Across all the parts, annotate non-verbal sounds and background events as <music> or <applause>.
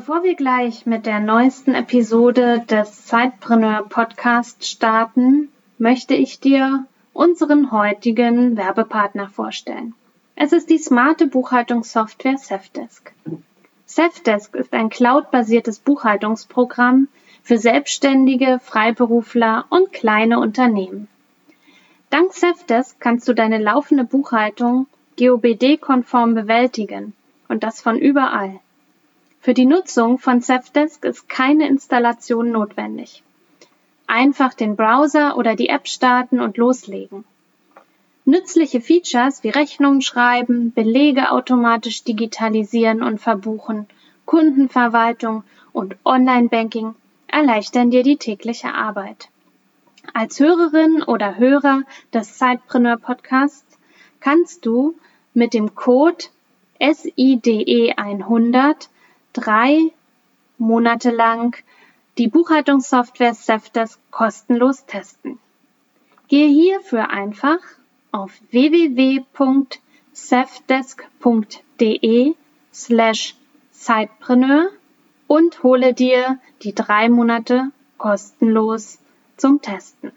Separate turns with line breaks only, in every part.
Bevor wir gleich mit der neuesten Episode des Zeitpreneur Podcast starten, möchte ich dir unseren heutigen Werbepartner vorstellen. Es ist die smarte Buchhaltungssoftware Safdesk. Safdesk ist ein cloudbasiertes Buchhaltungsprogramm für Selbstständige, Freiberufler und kleine Unternehmen. Dank Safdesk kannst du deine laufende Buchhaltung GOBD-konform bewältigen und das von überall. Für die Nutzung von Safdesk ist keine Installation notwendig. Einfach den Browser oder die App starten und loslegen. Nützliche Features wie Rechnungen schreiben, Belege automatisch digitalisieren und verbuchen, Kundenverwaltung und Online-Banking erleichtern dir die tägliche Arbeit. Als Hörerin oder Hörer des Sidepreneur Podcasts kannst du mit dem Code SIDE 100 drei Monate lang die Buchhaltungssoftware Safdesk kostenlos testen. Gehe hierfür einfach auf www.safdesk.de slash Zeitpreneur und hole dir die drei Monate kostenlos zum Testen.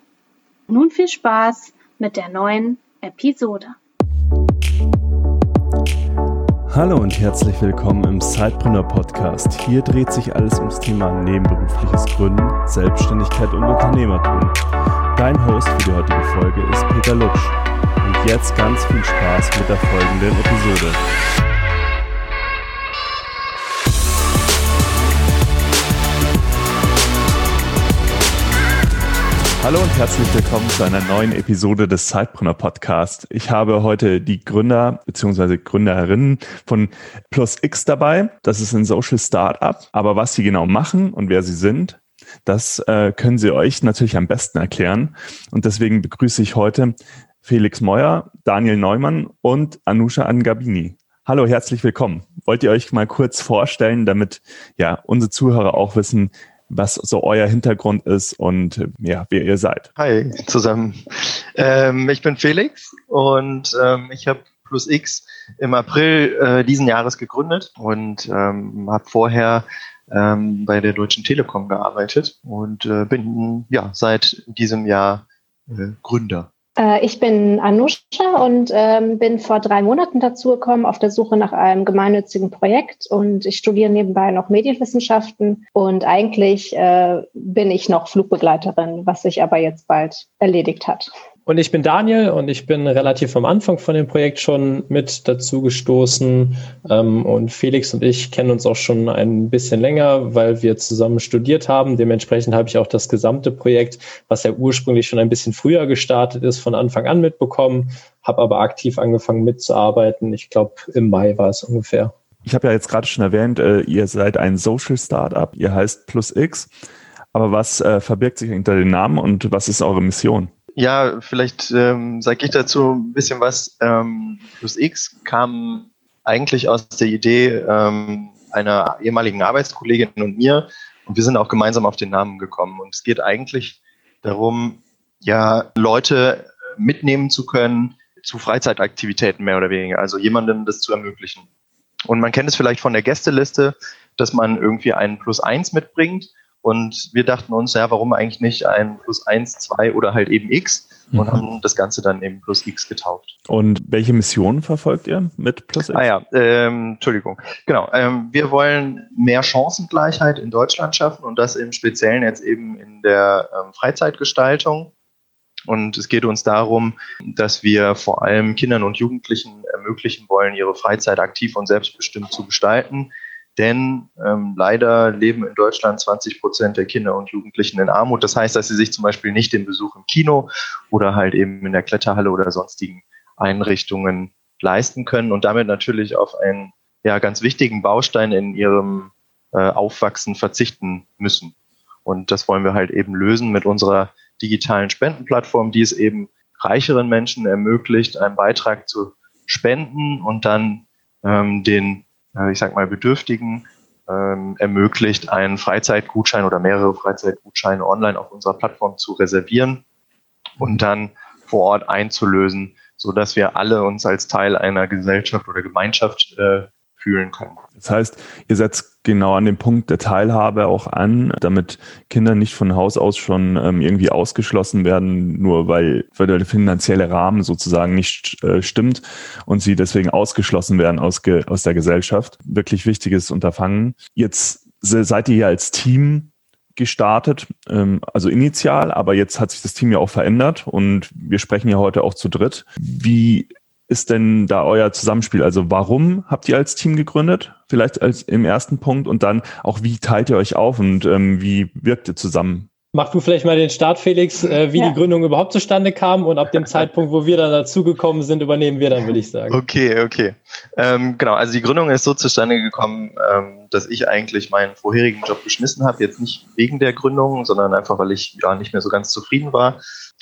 Nun viel Spaß mit der neuen Episode.
Hallo und herzlich willkommen im Sidepreneur Podcast. Hier dreht sich alles ums Thema nebenberufliches Gründen, Selbstständigkeit und Unternehmertum. Dein Host für die heutige Folge ist Peter Lutsch. Und jetzt ganz viel Spaß mit der folgenden Episode. Hallo und herzlich willkommen zu einer neuen Episode des Zeitbrunner Podcast. Ich habe heute die Gründer bzw. Gründerinnen von Plus X dabei. Das ist ein Social Startup. Aber was sie genau machen und wer sie sind, das äh, können sie euch natürlich am besten erklären. Und deswegen begrüße ich heute Felix Meuer, Daniel Neumann und Anusha Angabini. Hallo, herzlich willkommen. Wollt ihr euch mal kurz vorstellen, damit ja unsere Zuhörer auch wissen, was so euer Hintergrund ist und ja, wer ihr seid.
Hi zusammen. Ähm, ich bin Felix und ähm, ich habe Plus X im April äh, diesen Jahres gegründet und ähm, habe vorher ähm, bei der Deutschen Telekom gearbeitet und äh, bin ja seit diesem Jahr äh, Gründer.
Äh, ich bin Anusha und ähm, bin vor drei Monaten dazugekommen auf der Suche nach einem gemeinnützigen Projekt und ich studiere nebenbei noch Medienwissenschaften und eigentlich äh, bin ich noch Flugbegleiterin, was sich aber jetzt bald erledigt hat.
Und ich bin Daniel und ich bin relativ am Anfang von dem Projekt schon mit dazu gestoßen. Ähm, und Felix und ich kennen uns auch schon ein bisschen länger, weil wir zusammen studiert haben. Dementsprechend habe ich auch das gesamte Projekt, was ja ursprünglich schon ein bisschen früher gestartet ist, von Anfang an mitbekommen, habe aber aktiv angefangen mitzuarbeiten. Ich glaube, im Mai war es ungefähr.
Ich habe ja jetzt gerade schon erwähnt, äh, ihr seid ein Social Startup, ihr heißt Plus X. Aber was äh, verbirgt sich hinter den Namen und was ist eure Mission?
Ja, vielleicht ähm, sage ich dazu ein bisschen was. Ähm, Plus X kam eigentlich aus der Idee ähm, einer ehemaligen Arbeitskollegin und mir. Und wir sind auch gemeinsam auf den Namen gekommen. Und es geht eigentlich darum, ja, Leute mitnehmen zu können zu Freizeitaktivitäten mehr oder weniger. Also jemandem das zu ermöglichen. Und man kennt es vielleicht von der Gästeliste, dass man irgendwie einen Plus eins mitbringt und wir dachten uns, ja, warum eigentlich nicht ein plus eins, zwei oder halt eben x und mhm. haben das Ganze dann eben plus x getauft.
Und welche Mission verfolgt ihr mit plus x?
Ah ja, ähm, Entschuldigung. Genau, ähm, wir wollen mehr Chancengleichheit in Deutschland schaffen und das im Speziellen jetzt eben in der ähm, Freizeitgestaltung. Und es geht uns darum, dass wir vor allem Kindern und Jugendlichen ermöglichen wollen, ihre Freizeit aktiv und selbstbestimmt zu gestalten denn ähm, leider leben in Deutschland 20 Prozent der Kinder und Jugendlichen in Armut. Das heißt, dass sie sich zum Beispiel nicht den Besuch im Kino oder halt eben in der Kletterhalle oder sonstigen Einrichtungen leisten können und damit natürlich auf einen ja, ganz wichtigen Baustein in ihrem äh, Aufwachsen verzichten müssen. Und das wollen wir halt eben lösen mit unserer digitalen Spendenplattform, die es eben reicheren Menschen ermöglicht, einen Beitrag zu spenden und dann ähm, den äh, ich sag mal, Bedürftigen ähm, ermöglicht, einen Freizeitgutschein oder mehrere Freizeitgutscheine online auf unserer Plattform zu reservieren und dann vor Ort einzulösen, so dass wir alle uns als Teil einer Gesellschaft oder Gemeinschaft äh, fühlen können.
Das heißt, ihr setzt genau an dem Punkt der Teilhabe auch an, damit Kinder nicht von Haus aus schon ähm, irgendwie ausgeschlossen werden, nur weil, weil der finanzielle Rahmen sozusagen nicht äh, stimmt und sie deswegen ausgeschlossen werden aus, aus der Gesellschaft. Wirklich wichtiges Unterfangen. Jetzt seid ihr hier als Team gestartet, ähm, also initial, aber jetzt hat sich das Team ja auch verändert und wir sprechen ja heute auch zu dritt. Wie ist denn da euer Zusammenspiel? Also warum habt ihr als Team gegründet? Vielleicht als im ersten Punkt und dann auch, wie teilt ihr euch auf und ähm, wie wirkt ihr zusammen?
Mach du vielleicht mal den Start, Felix, äh, wie ja. die Gründung überhaupt zustande kam und ab dem Zeitpunkt, wo wir dann dazugekommen sind, übernehmen wir dann, würde ich sagen.
Okay, okay. Ähm, genau, also die Gründung ist so zustande gekommen, ähm, dass ich eigentlich meinen vorherigen Job geschmissen habe, jetzt nicht wegen der Gründung, sondern einfach, weil ich ja nicht mehr so ganz zufrieden war.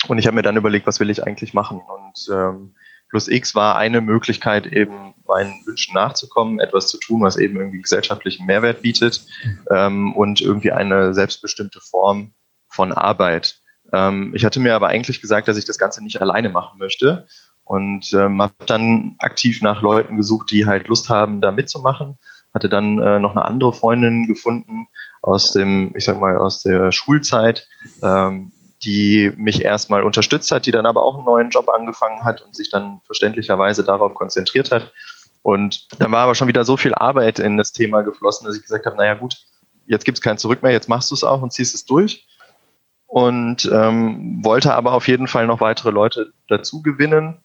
Und ich habe mir dann überlegt, was will ich eigentlich machen? Und ähm, Plus X war eine Möglichkeit, eben meinen Wünschen nachzukommen, etwas zu tun, was eben irgendwie gesellschaftlichen Mehrwert bietet ähm, und irgendwie eine selbstbestimmte Form von Arbeit. Ähm, ich hatte mir aber eigentlich gesagt, dass ich das Ganze nicht alleine machen möchte und ähm, habe dann aktiv nach Leuten gesucht, die halt Lust haben, da mitzumachen. Hatte dann äh, noch eine andere Freundin gefunden aus dem, ich sag mal, aus der Schulzeit, ähm, die mich erstmal unterstützt hat, die dann aber auch einen neuen Job angefangen hat und sich dann verständlicherweise darauf konzentriert hat. Und dann war aber schon wieder so viel Arbeit in das Thema geflossen, dass ich gesagt habe, naja gut, jetzt gibt es kein Zurück mehr, jetzt machst du es auch und ziehst es durch. Und ähm, wollte aber auf jeden Fall noch weitere Leute dazu gewinnen.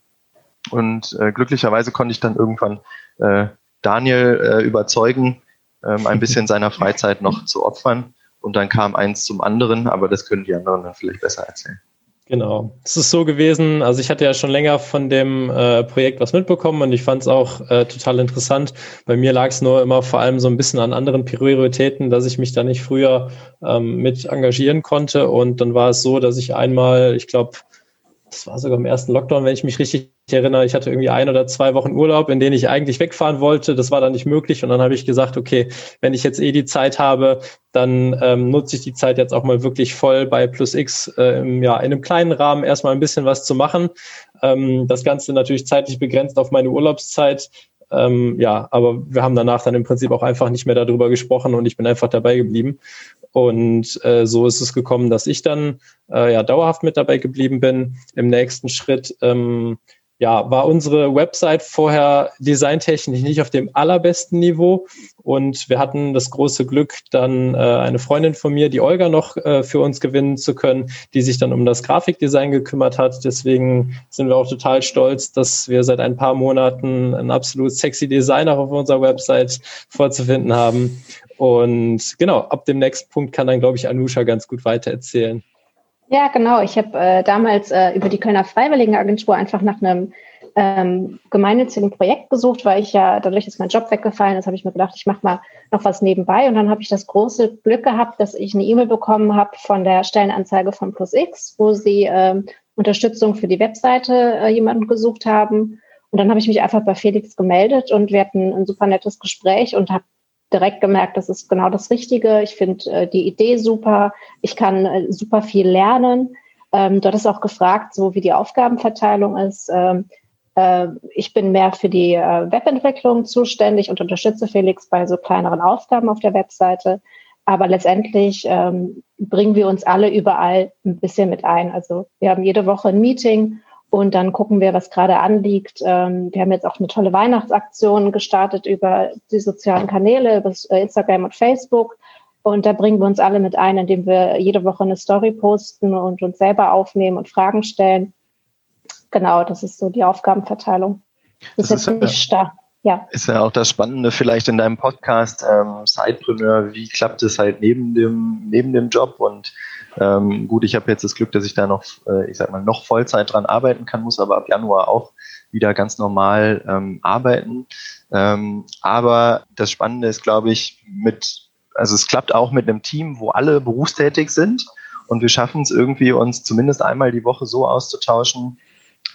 Und äh, glücklicherweise konnte ich dann irgendwann äh, Daniel äh, überzeugen, ähm, ein bisschen seiner Freizeit noch zu opfern und dann kam eins zum anderen, aber das können die anderen dann vielleicht besser erzählen.
Genau. Es ist so gewesen, also ich hatte ja schon länger von dem äh, Projekt was mitbekommen und ich fand es auch äh, total interessant. Bei mir lag es nur immer vor allem so ein bisschen an anderen Prioritäten, dass ich mich da nicht früher ähm, mit engagieren konnte. Und dann war es so, dass ich einmal, ich glaube, das war sogar im ersten Lockdown, wenn ich mich richtig erinnere, ich hatte irgendwie ein oder zwei Wochen Urlaub, in denen ich eigentlich wegfahren wollte. Das war dann nicht möglich. Und dann habe ich gesagt, okay, wenn ich jetzt eh die Zeit habe, dann ähm, nutze ich die Zeit jetzt auch mal wirklich voll bei Plus X, äh, im, ja, in einem kleinen Rahmen erstmal ein bisschen was zu machen. Ähm, das Ganze natürlich zeitlich begrenzt auf meine Urlaubszeit. Ähm, ja, aber wir haben danach dann im Prinzip auch einfach nicht mehr darüber gesprochen und ich bin einfach dabei geblieben. Und äh, so ist es gekommen, dass ich dann äh, ja dauerhaft mit dabei geblieben bin. Im nächsten Schritt ähm, ja, war unsere Website vorher designtechnisch nicht auf dem allerbesten Niveau. Und wir hatten das große Glück, dann äh, eine Freundin von mir, die Olga, noch äh, für uns gewinnen zu können, die sich dann um das Grafikdesign gekümmert hat. Deswegen sind wir auch total stolz, dass wir seit ein paar Monaten einen absolut sexy Designer auf unserer Website vorzufinden haben. Und genau, ab dem nächsten Punkt kann dann, glaube ich, Anusha ganz gut weitererzählen.
Ja, genau. Ich habe äh, damals äh, über die Kölner Freiwilligenagentur einfach nach einem ähm, gemeinnützigen Projekt gesucht, weil ich ja, dadurch ist mein Job weggefallen ist, habe ich mir gedacht, ich mache mal noch was nebenbei. Und dann habe ich das große Glück gehabt, dass ich eine E-Mail bekommen habe von der Stellenanzeige von Plus X, wo sie äh, Unterstützung für die Webseite äh, jemanden gesucht haben. Und dann habe ich mich einfach bei Felix gemeldet und wir hatten ein super nettes Gespräch und habe direkt gemerkt, das ist genau das Richtige. Ich finde äh, die Idee super. Ich kann äh, super viel lernen. Ähm, du hattest auch gefragt, so wie die Aufgabenverteilung ist. Ähm, äh, ich bin mehr für die äh, Webentwicklung zuständig und unterstütze Felix bei so kleineren Aufgaben auf der Webseite. Aber letztendlich ähm, bringen wir uns alle überall ein bisschen mit ein. Also wir haben jede Woche ein Meeting und dann gucken wir, was gerade anliegt. Ähm, wir haben jetzt auch eine tolle Weihnachtsaktion gestartet über die sozialen Kanäle, über äh, Instagram und Facebook. Und da bringen wir uns alle mit ein, indem wir jede Woche eine Story posten und uns selber aufnehmen und Fragen stellen. Genau, das ist so die Aufgabenverteilung.
Das, das ist jetzt nicht starr. Ja. Ist ja auch das Spannende vielleicht in deinem Podcast, ähm, Sidepreneur, wie klappt es halt neben dem, neben dem Job und ähm, gut, ich habe jetzt das Glück, dass ich da noch, äh, ich sag mal, noch Vollzeit dran arbeiten kann, muss aber ab Januar auch wieder ganz normal ähm, arbeiten. Ähm, aber das Spannende ist, glaube ich, mit, also es klappt auch mit einem Team, wo alle berufstätig sind und wir schaffen es irgendwie, uns zumindest einmal die Woche so auszutauschen,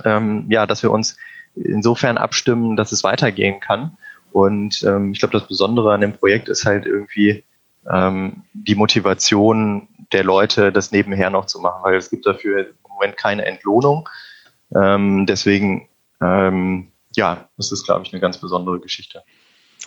ähm, ja, dass wir uns insofern abstimmen, dass es weitergehen kann. Und ähm, ich glaube, das Besondere an dem Projekt ist halt irgendwie ähm, die Motivation der Leute, das nebenher noch zu machen, weil es gibt dafür im Moment keine Entlohnung. Ähm, deswegen, ähm, ja, das ist, glaube ich, eine ganz besondere Geschichte.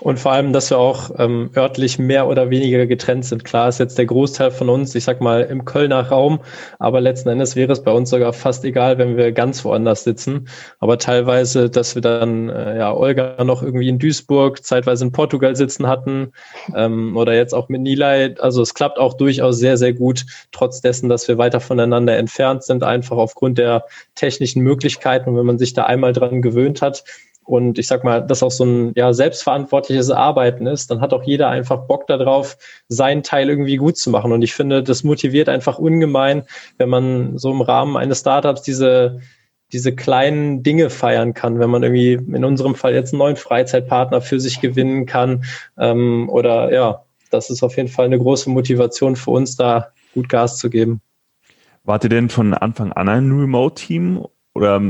Und vor allem, dass wir auch ähm, örtlich mehr oder weniger getrennt sind. Klar ist jetzt der Großteil von uns, ich sag mal, im Kölner Raum, aber letzten Endes wäre es bei uns sogar fast egal, wenn wir ganz woanders sitzen. Aber teilweise, dass wir dann, äh, ja, Olga noch irgendwie in Duisburg, zeitweise in Portugal sitzen hatten ähm, oder jetzt auch mit Nilay. Also es klappt auch durchaus sehr, sehr gut, trotz dessen, dass wir weiter voneinander entfernt sind, einfach aufgrund der technischen Möglichkeiten. Und wenn man sich da einmal dran gewöhnt hat, und ich sag mal, dass auch so ein ja, selbstverantwortliches Arbeiten ist, dann hat auch jeder einfach Bock darauf, seinen Teil irgendwie gut zu machen. Und ich finde, das motiviert einfach ungemein, wenn man so im Rahmen eines Startups diese, diese kleinen Dinge feiern kann, wenn man irgendwie in unserem Fall jetzt einen neuen Freizeitpartner für sich gewinnen kann. Ähm, oder ja, das ist auf jeden Fall eine große Motivation für uns, da gut Gas zu geben.
Wart ihr denn von Anfang an ein Remote-Team oder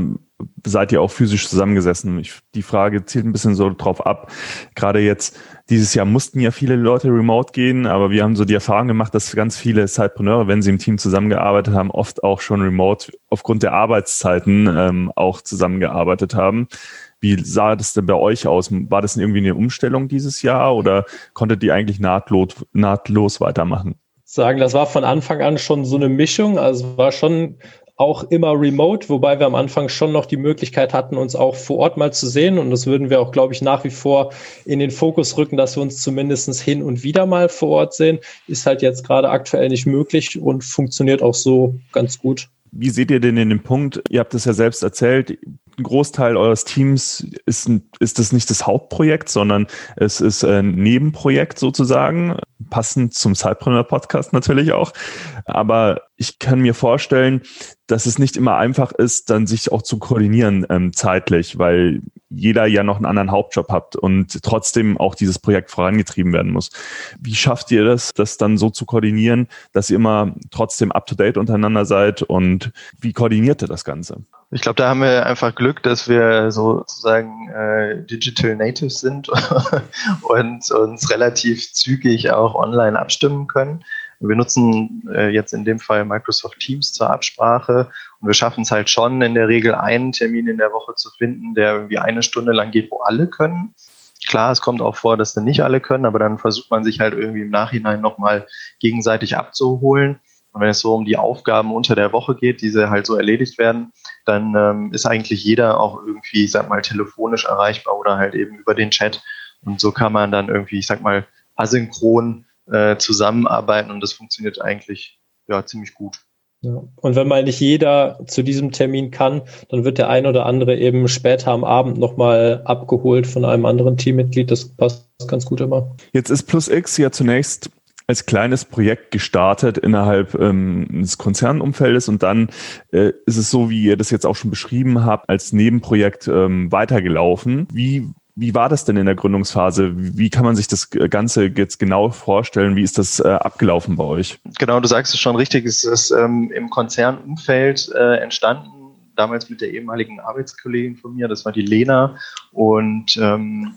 seid ihr auch physisch zusammengesessen? Ich, die Frage zielt ein bisschen so drauf ab. Gerade jetzt, dieses Jahr mussten ja viele Leute remote gehen, aber wir haben so die Erfahrung gemacht, dass ganz viele Sidepreneure, wenn sie im Team zusammengearbeitet haben, oft auch schon remote aufgrund der Arbeitszeiten ähm, auch zusammengearbeitet haben. Wie sah das denn bei euch aus? War das irgendwie eine Umstellung dieses Jahr oder konntet ihr eigentlich nahtlos, nahtlos weitermachen?
sagen, das war von Anfang an schon so eine Mischung. Also war schon auch immer remote, wobei wir am Anfang schon noch die Möglichkeit hatten, uns auch vor Ort mal zu sehen. Und das würden wir auch, glaube ich, nach wie vor in den Fokus rücken, dass wir uns zumindest hin und wieder mal vor Ort sehen. Ist halt jetzt gerade aktuell nicht möglich und funktioniert auch so ganz gut.
Wie seht ihr denn in dem Punkt? Ihr habt es ja selbst erzählt, ein Großteil eures Teams ist, ist das nicht das Hauptprojekt, sondern es ist ein Nebenprojekt sozusagen, passend zum Cypreneur Podcast natürlich auch. Aber ich kann mir vorstellen, dass es nicht immer einfach ist, dann sich auch zu koordinieren ähm, zeitlich, weil jeder ja noch einen anderen Hauptjob hat und trotzdem auch dieses Projekt vorangetrieben werden muss. Wie schafft ihr das, das dann so zu koordinieren, dass ihr immer trotzdem up-to-date untereinander seid und wie koordiniert ihr das Ganze?
Ich glaube, da haben wir einfach Glück, dass wir sozusagen äh, Digital Natives sind <laughs> und uns relativ zügig auch online abstimmen können. Wir nutzen äh, jetzt in dem Fall Microsoft Teams zur Absprache und wir schaffen es halt schon in der Regel einen Termin in der Woche zu finden, der irgendwie eine Stunde lang geht, wo alle können. Klar, es kommt auch vor, dass dann nicht alle können, aber dann versucht man sich halt irgendwie im Nachhinein nochmal gegenseitig abzuholen. Und wenn es so um die Aufgaben unter der Woche geht, diese halt so erledigt werden, dann ähm, ist eigentlich jeder auch irgendwie, ich sag mal, telefonisch erreichbar oder halt eben über den Chat. Und so kann man dann irgendwie, ich sag mal, asynchron äh, zusammenarbeiten und das funktioniert eigentlich ja ziemlich gut.
Ja. Und wenn mal nicht jeder zu diesem Termin kann, dann wird der ein oder andere eben später am Abend nochmal abgeholt von einem anderen Teammitglied. Das passt ganz gut immer.
Jetzt ist Plus X ja zunächst als kleines Projekt gestartet innerhalb ähm, des Konzernumfeldes und dann äh, ist es so, wie ihr das jetzt auch schon beschrieben habt, als Nebenprojekt ähm, weitergelaufen. Wie wie war das denn in der Gründungsphase? Wie kann man sich das Ganze jetzt genau vorstellen? Wie ist das äh, abgelaufen bei euch?
Genau, du sagst es schon richtig. Es ist ähm, im Konzernumfeld äh, entstanden, damals mit der ehemaligen Arbeitskollegin von mir, das war die Lena. Und ähm,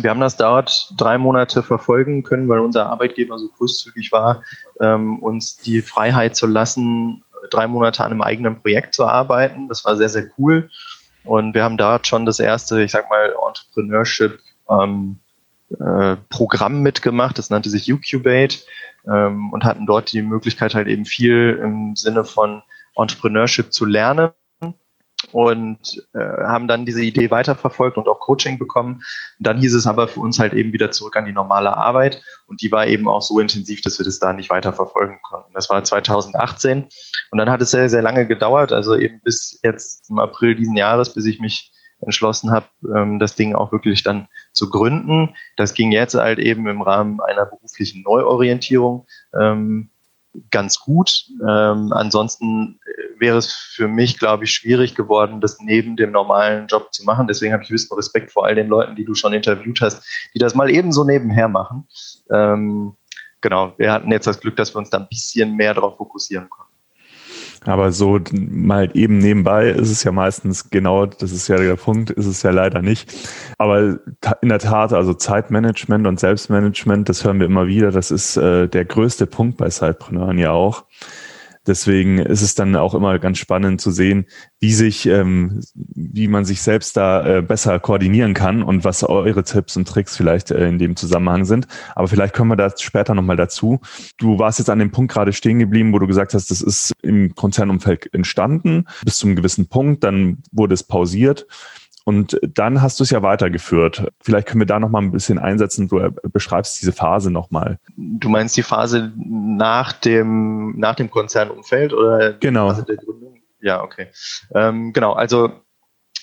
wir haben das dort drei Monate verfolgen können, weil unser Arbeitgeber so großzügig war, ähm, uns die Freiheit zu lassen, drei Monate an einem eigenen Projekt zu arbeiten. Das war sehr, sehr cool. Und wir haben da schon das erste, ich sag mal, Entrepreneurship ähm, äh, Programm mitgemacht. Das nannte sich Ucubate ähm, und hatten dort die Möglichkeit halt eben viel im Sinne von Entrepreneurship zu lernen und äh, haben dann diese Idee weiterverfolgt und auch Coaching bekommen. Und dann hieß es aber für uns halt eben wieder zurück an die normale Arbeit und die war eben auch so intensiv, dass wir das da nicht weiterverfolgen konnten. Das war 2018 und dann hat es sehr, sehr lange gedauert, also eben bis jetzt im April diesen Jahres, bis ich mich entschlossen habe, ähm, das Ding auch wirklich dann zu gründen. Das ging jetzt halt eben im Rahmen einer beruflichen Neuorientierung. Ähm, ganz gut. Ähm, ansonsten äh, wäre es für mich, glaube ich, schwierig geworden, das neben dem normalen Job zu machen. Deswegen habe ich höchsten Respekt vor all den Leuten, die du schon interviewt hast, die das mal ebenso nebenher machen. Ähm, genau, wir hatten jetzt das Glück, dass wir uns da ein bisschen mehr darauf fokussieren konnten.
Aber so mal eben nebenbei ist es ja meistens genau, das ist ja der Punkt, ist es ja leider nicht. Aber in der Tat, also Zeitmanagement und Selbstmanagement, das hören wir immer wieder, das ist äh, der größte Punkt bei Sidepreneuren ja auch. Deswegen ist es dann auch immer ganz spannend zu sehen, wie sich, ähm, wie man sich selbst da äh, besser koordinieren kann und was eure Tipps und Tricks vielleicht äh, in dem Zusammenhang sind. Aber vielleicht kommen wir da später nochmal dazu. Du warst jetzt an dem Punkt gerade stehen geblieben, wo du gesagt hast, das ist im Konzernumfeld entstanden bis zu einem gewissen Punkt, dann wurde es pausiert. Und dann hast du es ja weitergeführt. Vielleicht können wir da noch mal ein bisschen einsetzen. Du beschreibst diese Phase noch mal.
Du meinst die Phase nach dem, nach dem Konzernumfeld oder
genau.
Phase der Gründung? Ja, okay. Ähm, genau, also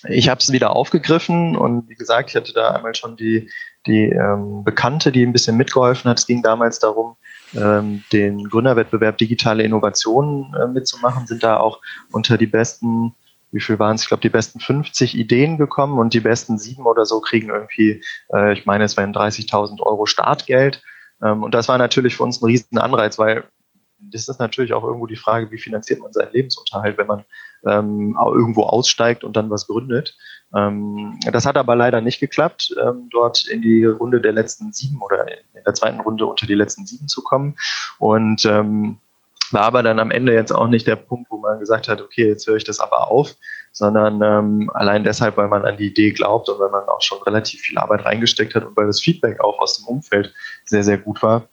ich habe es wieder aufgegriffen und wie gesagt, ich hatte da einmal schon die, die ähm, Bekannte, die ein bisschen mitgeholfen hat. Es ging damals darum, ähm, den Gründerwettbewerb Digitale Innovationen äh, mitzumachen, sind da auch unter die besten wie viel waren es? Ich glaube, die besten 50 Ideen gekommen und die besten sieben oder so kriegen irgendwie, äh, ich meine, es wären 30.000 Euro Startgeld. Ähm, und das war natürlich für uns ein riesen Anreiz, weil das ist natürlich auch irgendwo die Frage, wie finanziert man seinen Lebensunterhalt, wenn man ähm, irgendwo aussteigt und dann was gründet. Ähm, das hat aber leider nicht geklappt, ähm, dort in die Runde der letzten sieben oder in der zweiten Runde unter die letzten sieben zu kommen. Und ähm, war aber dann am Ende jetzt auch nicht der Punkt, wo man gesagt hat, okay, jetzt höre ich das aber auf, sondern ähm, allein deshalb, weil man an die Idee glaubt und weil man auch schon relativ viel Arbeit reingesteckt hat und weil das Feedback auch aus dem Umfeld sehr, sehr gut war,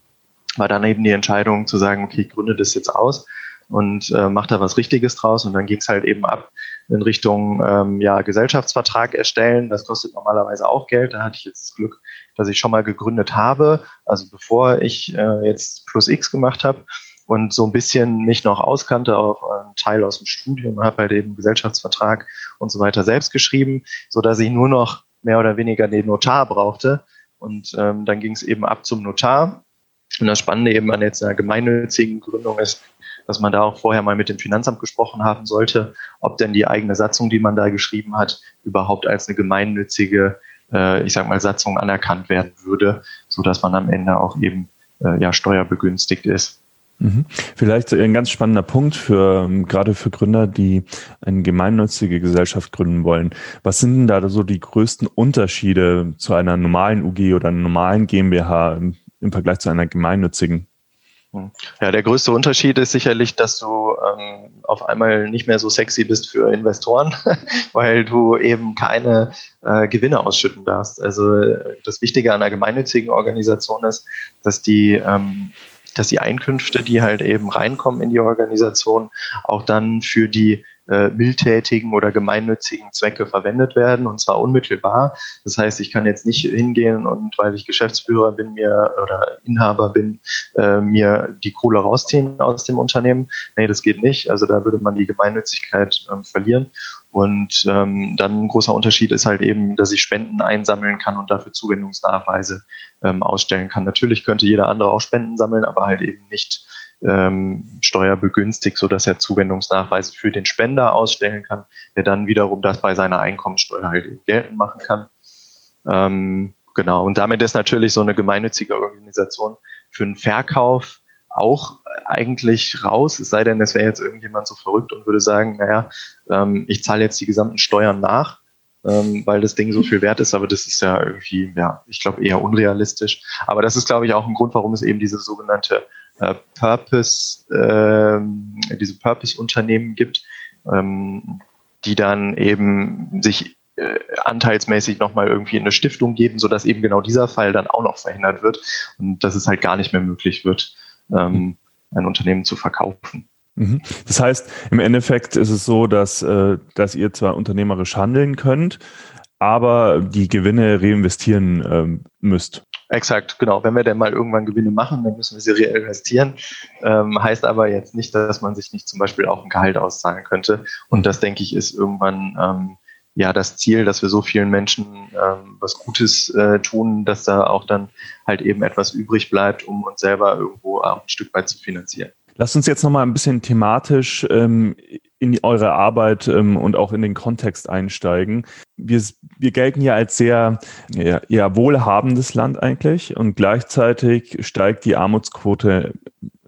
war dann eben die Entscheidung zu sagen, okay, ich gründe das jetzt aus und äh, mache da was Richtiges draus. Und dann ging es halt eben ab in Richtung ähm, ja, Gesellschaftsvertrag erstellen. Das kostet normalerweise auch Geld. Da hatte ich jetzt das Glück, dass ich schon mal gegründet habe. Also bevor ich äh, jetzt Plus X gemacht habe, und so ein bisschen mich noch auskannte, auch einen Teil aus dem Studium, habe halt eben Gesellschaftsvertrag und so weiter selbst geschrieben, so dass ich nur noch mehr oder weniger den Notar brauchte. Und ähm, dann ging es eben ab zum Notar. Und das Spannende eben an jetzt einer gemeinnützigen Gründung ist, dass man da auch vorher mal mit dem Finanzamt gesprochen haben sollte, ob denn die eigene Satzung, die man da geschrieben hat, überhaupt als eine gemeinnützige, äh, ich sag mal, Satzung anerkannt werden würde, so dass man am Ende auch eben äh, ja steuerbegünstigt ist.
Mhm. Vielleicht ein ganz spannender Punkt für ähm, gerade für Gründer, die eine gemeinnützige Gesellschaft gründen wollen. Was sind denn da so die größten Unterschiede zu einer normalen UG oder einer normalen GmbH im, im Vergleich zu einer gemeinnützigen?
Hm. Ja, der größte Unterschied ist sicherlich, dass du ähm, auf einmal nicht mehr so sexy bist für Investoren, <laughs> weil du eben keine äh, Gewinne ausschütten darfst. Also das Wichtige an einer gemeinnützigen Organisation ist, dass die ähm, dass die Einkünfte, die halt eben reinkommen in die Organisation, auch dann für die äh, mildtätigen oder gemeinnützigen Zwecke verwendet werden und zwar unmittelbar. Das heißt, ich kann jetzt nicht hingehen und weil ich Geschäftsführer bin mir oder Inhaber bin, äh, mir die Kohle rausziehen aus dem Unternehmen. Nee, das geht nicht. Also da würde man die Gemeinnützigkeit ähm, verlieren. Und ähm, dann ein großer Unterschied ist halt eben, dass ich Spenden einsammeln kann und dafür Zuwendungsnachweise ähm, ausstellen kann. Natürlich könnte jeder andere auch Spenden sammeln, aber halt eben nicht ähm, steuerbegünstigt, sodass er Zuwendungsnachweise für den Spender ausstellen kann, der dann wiederum das bei seiner Einkommensteuer halt eben geltend machen kann. Ähm, genau, und damit ist natürlich so eine gemeinnützige Organisation für einen Verkauf auch eigentlich raus, es sei denn, es wäre jetzt irgendjemand so verrückt und würde sagen, naja, ähm, ich zahle jetzt die gesamten Steuern nach, ähm, weil das Ding so <laughs> viel wert ist, aber das ist ja irgendwie, ja, ich glaube eher unrealistisch. Aber das ist, glaube ich, auch ein Grund, warum es eben diese sogenannte äh, Purpose, äh, diese Purpose-Unternehmen gibt, ähm, die dann eben sich äh, anteilsmäßig nochmal irgendwie in eine Stiftung geben, sodass eben genau dieser Fall dann auch noch verhindert wird und dass es halt gar nicht mehr möglich wird, ähm, ein Unternehmen zu verkaufen.
Mhm. Das heißt, im Endeffekt ist es so, dass, äh, dass ihr zwar unternehmerisch handeln könnt, aber die Gewinne reinvestieren ähm, müsst.
Exakt, genau. Wenn wir denn mal irgendwann Gewinne machen, dann müssen wir sie reinvestieren. Ähm, heißt aber jetzt nicht, dass man sich nicht zum Beispiel auch ein Gehalt auszahlen könnte. Und das, denke ich, ist irgendwann ähm, ja das Ziel, dass wir so vielen Menschen ähm, was Gutes äh, tun, dass da auch dann halt eben etwas übrig bleibt, um uns selber irgendwo auch ein Stück weit zu finanzieren.
Lasst uns jetzt nochmal ein bisschen thematisch ähm, in eure Arbeit ähm, und auch in den Kontext einsteigen. Wir, wir gelten ja als sehr ja, eher wohlhabendes Land eigentlich und gleichzeitig steigt die Armutsquote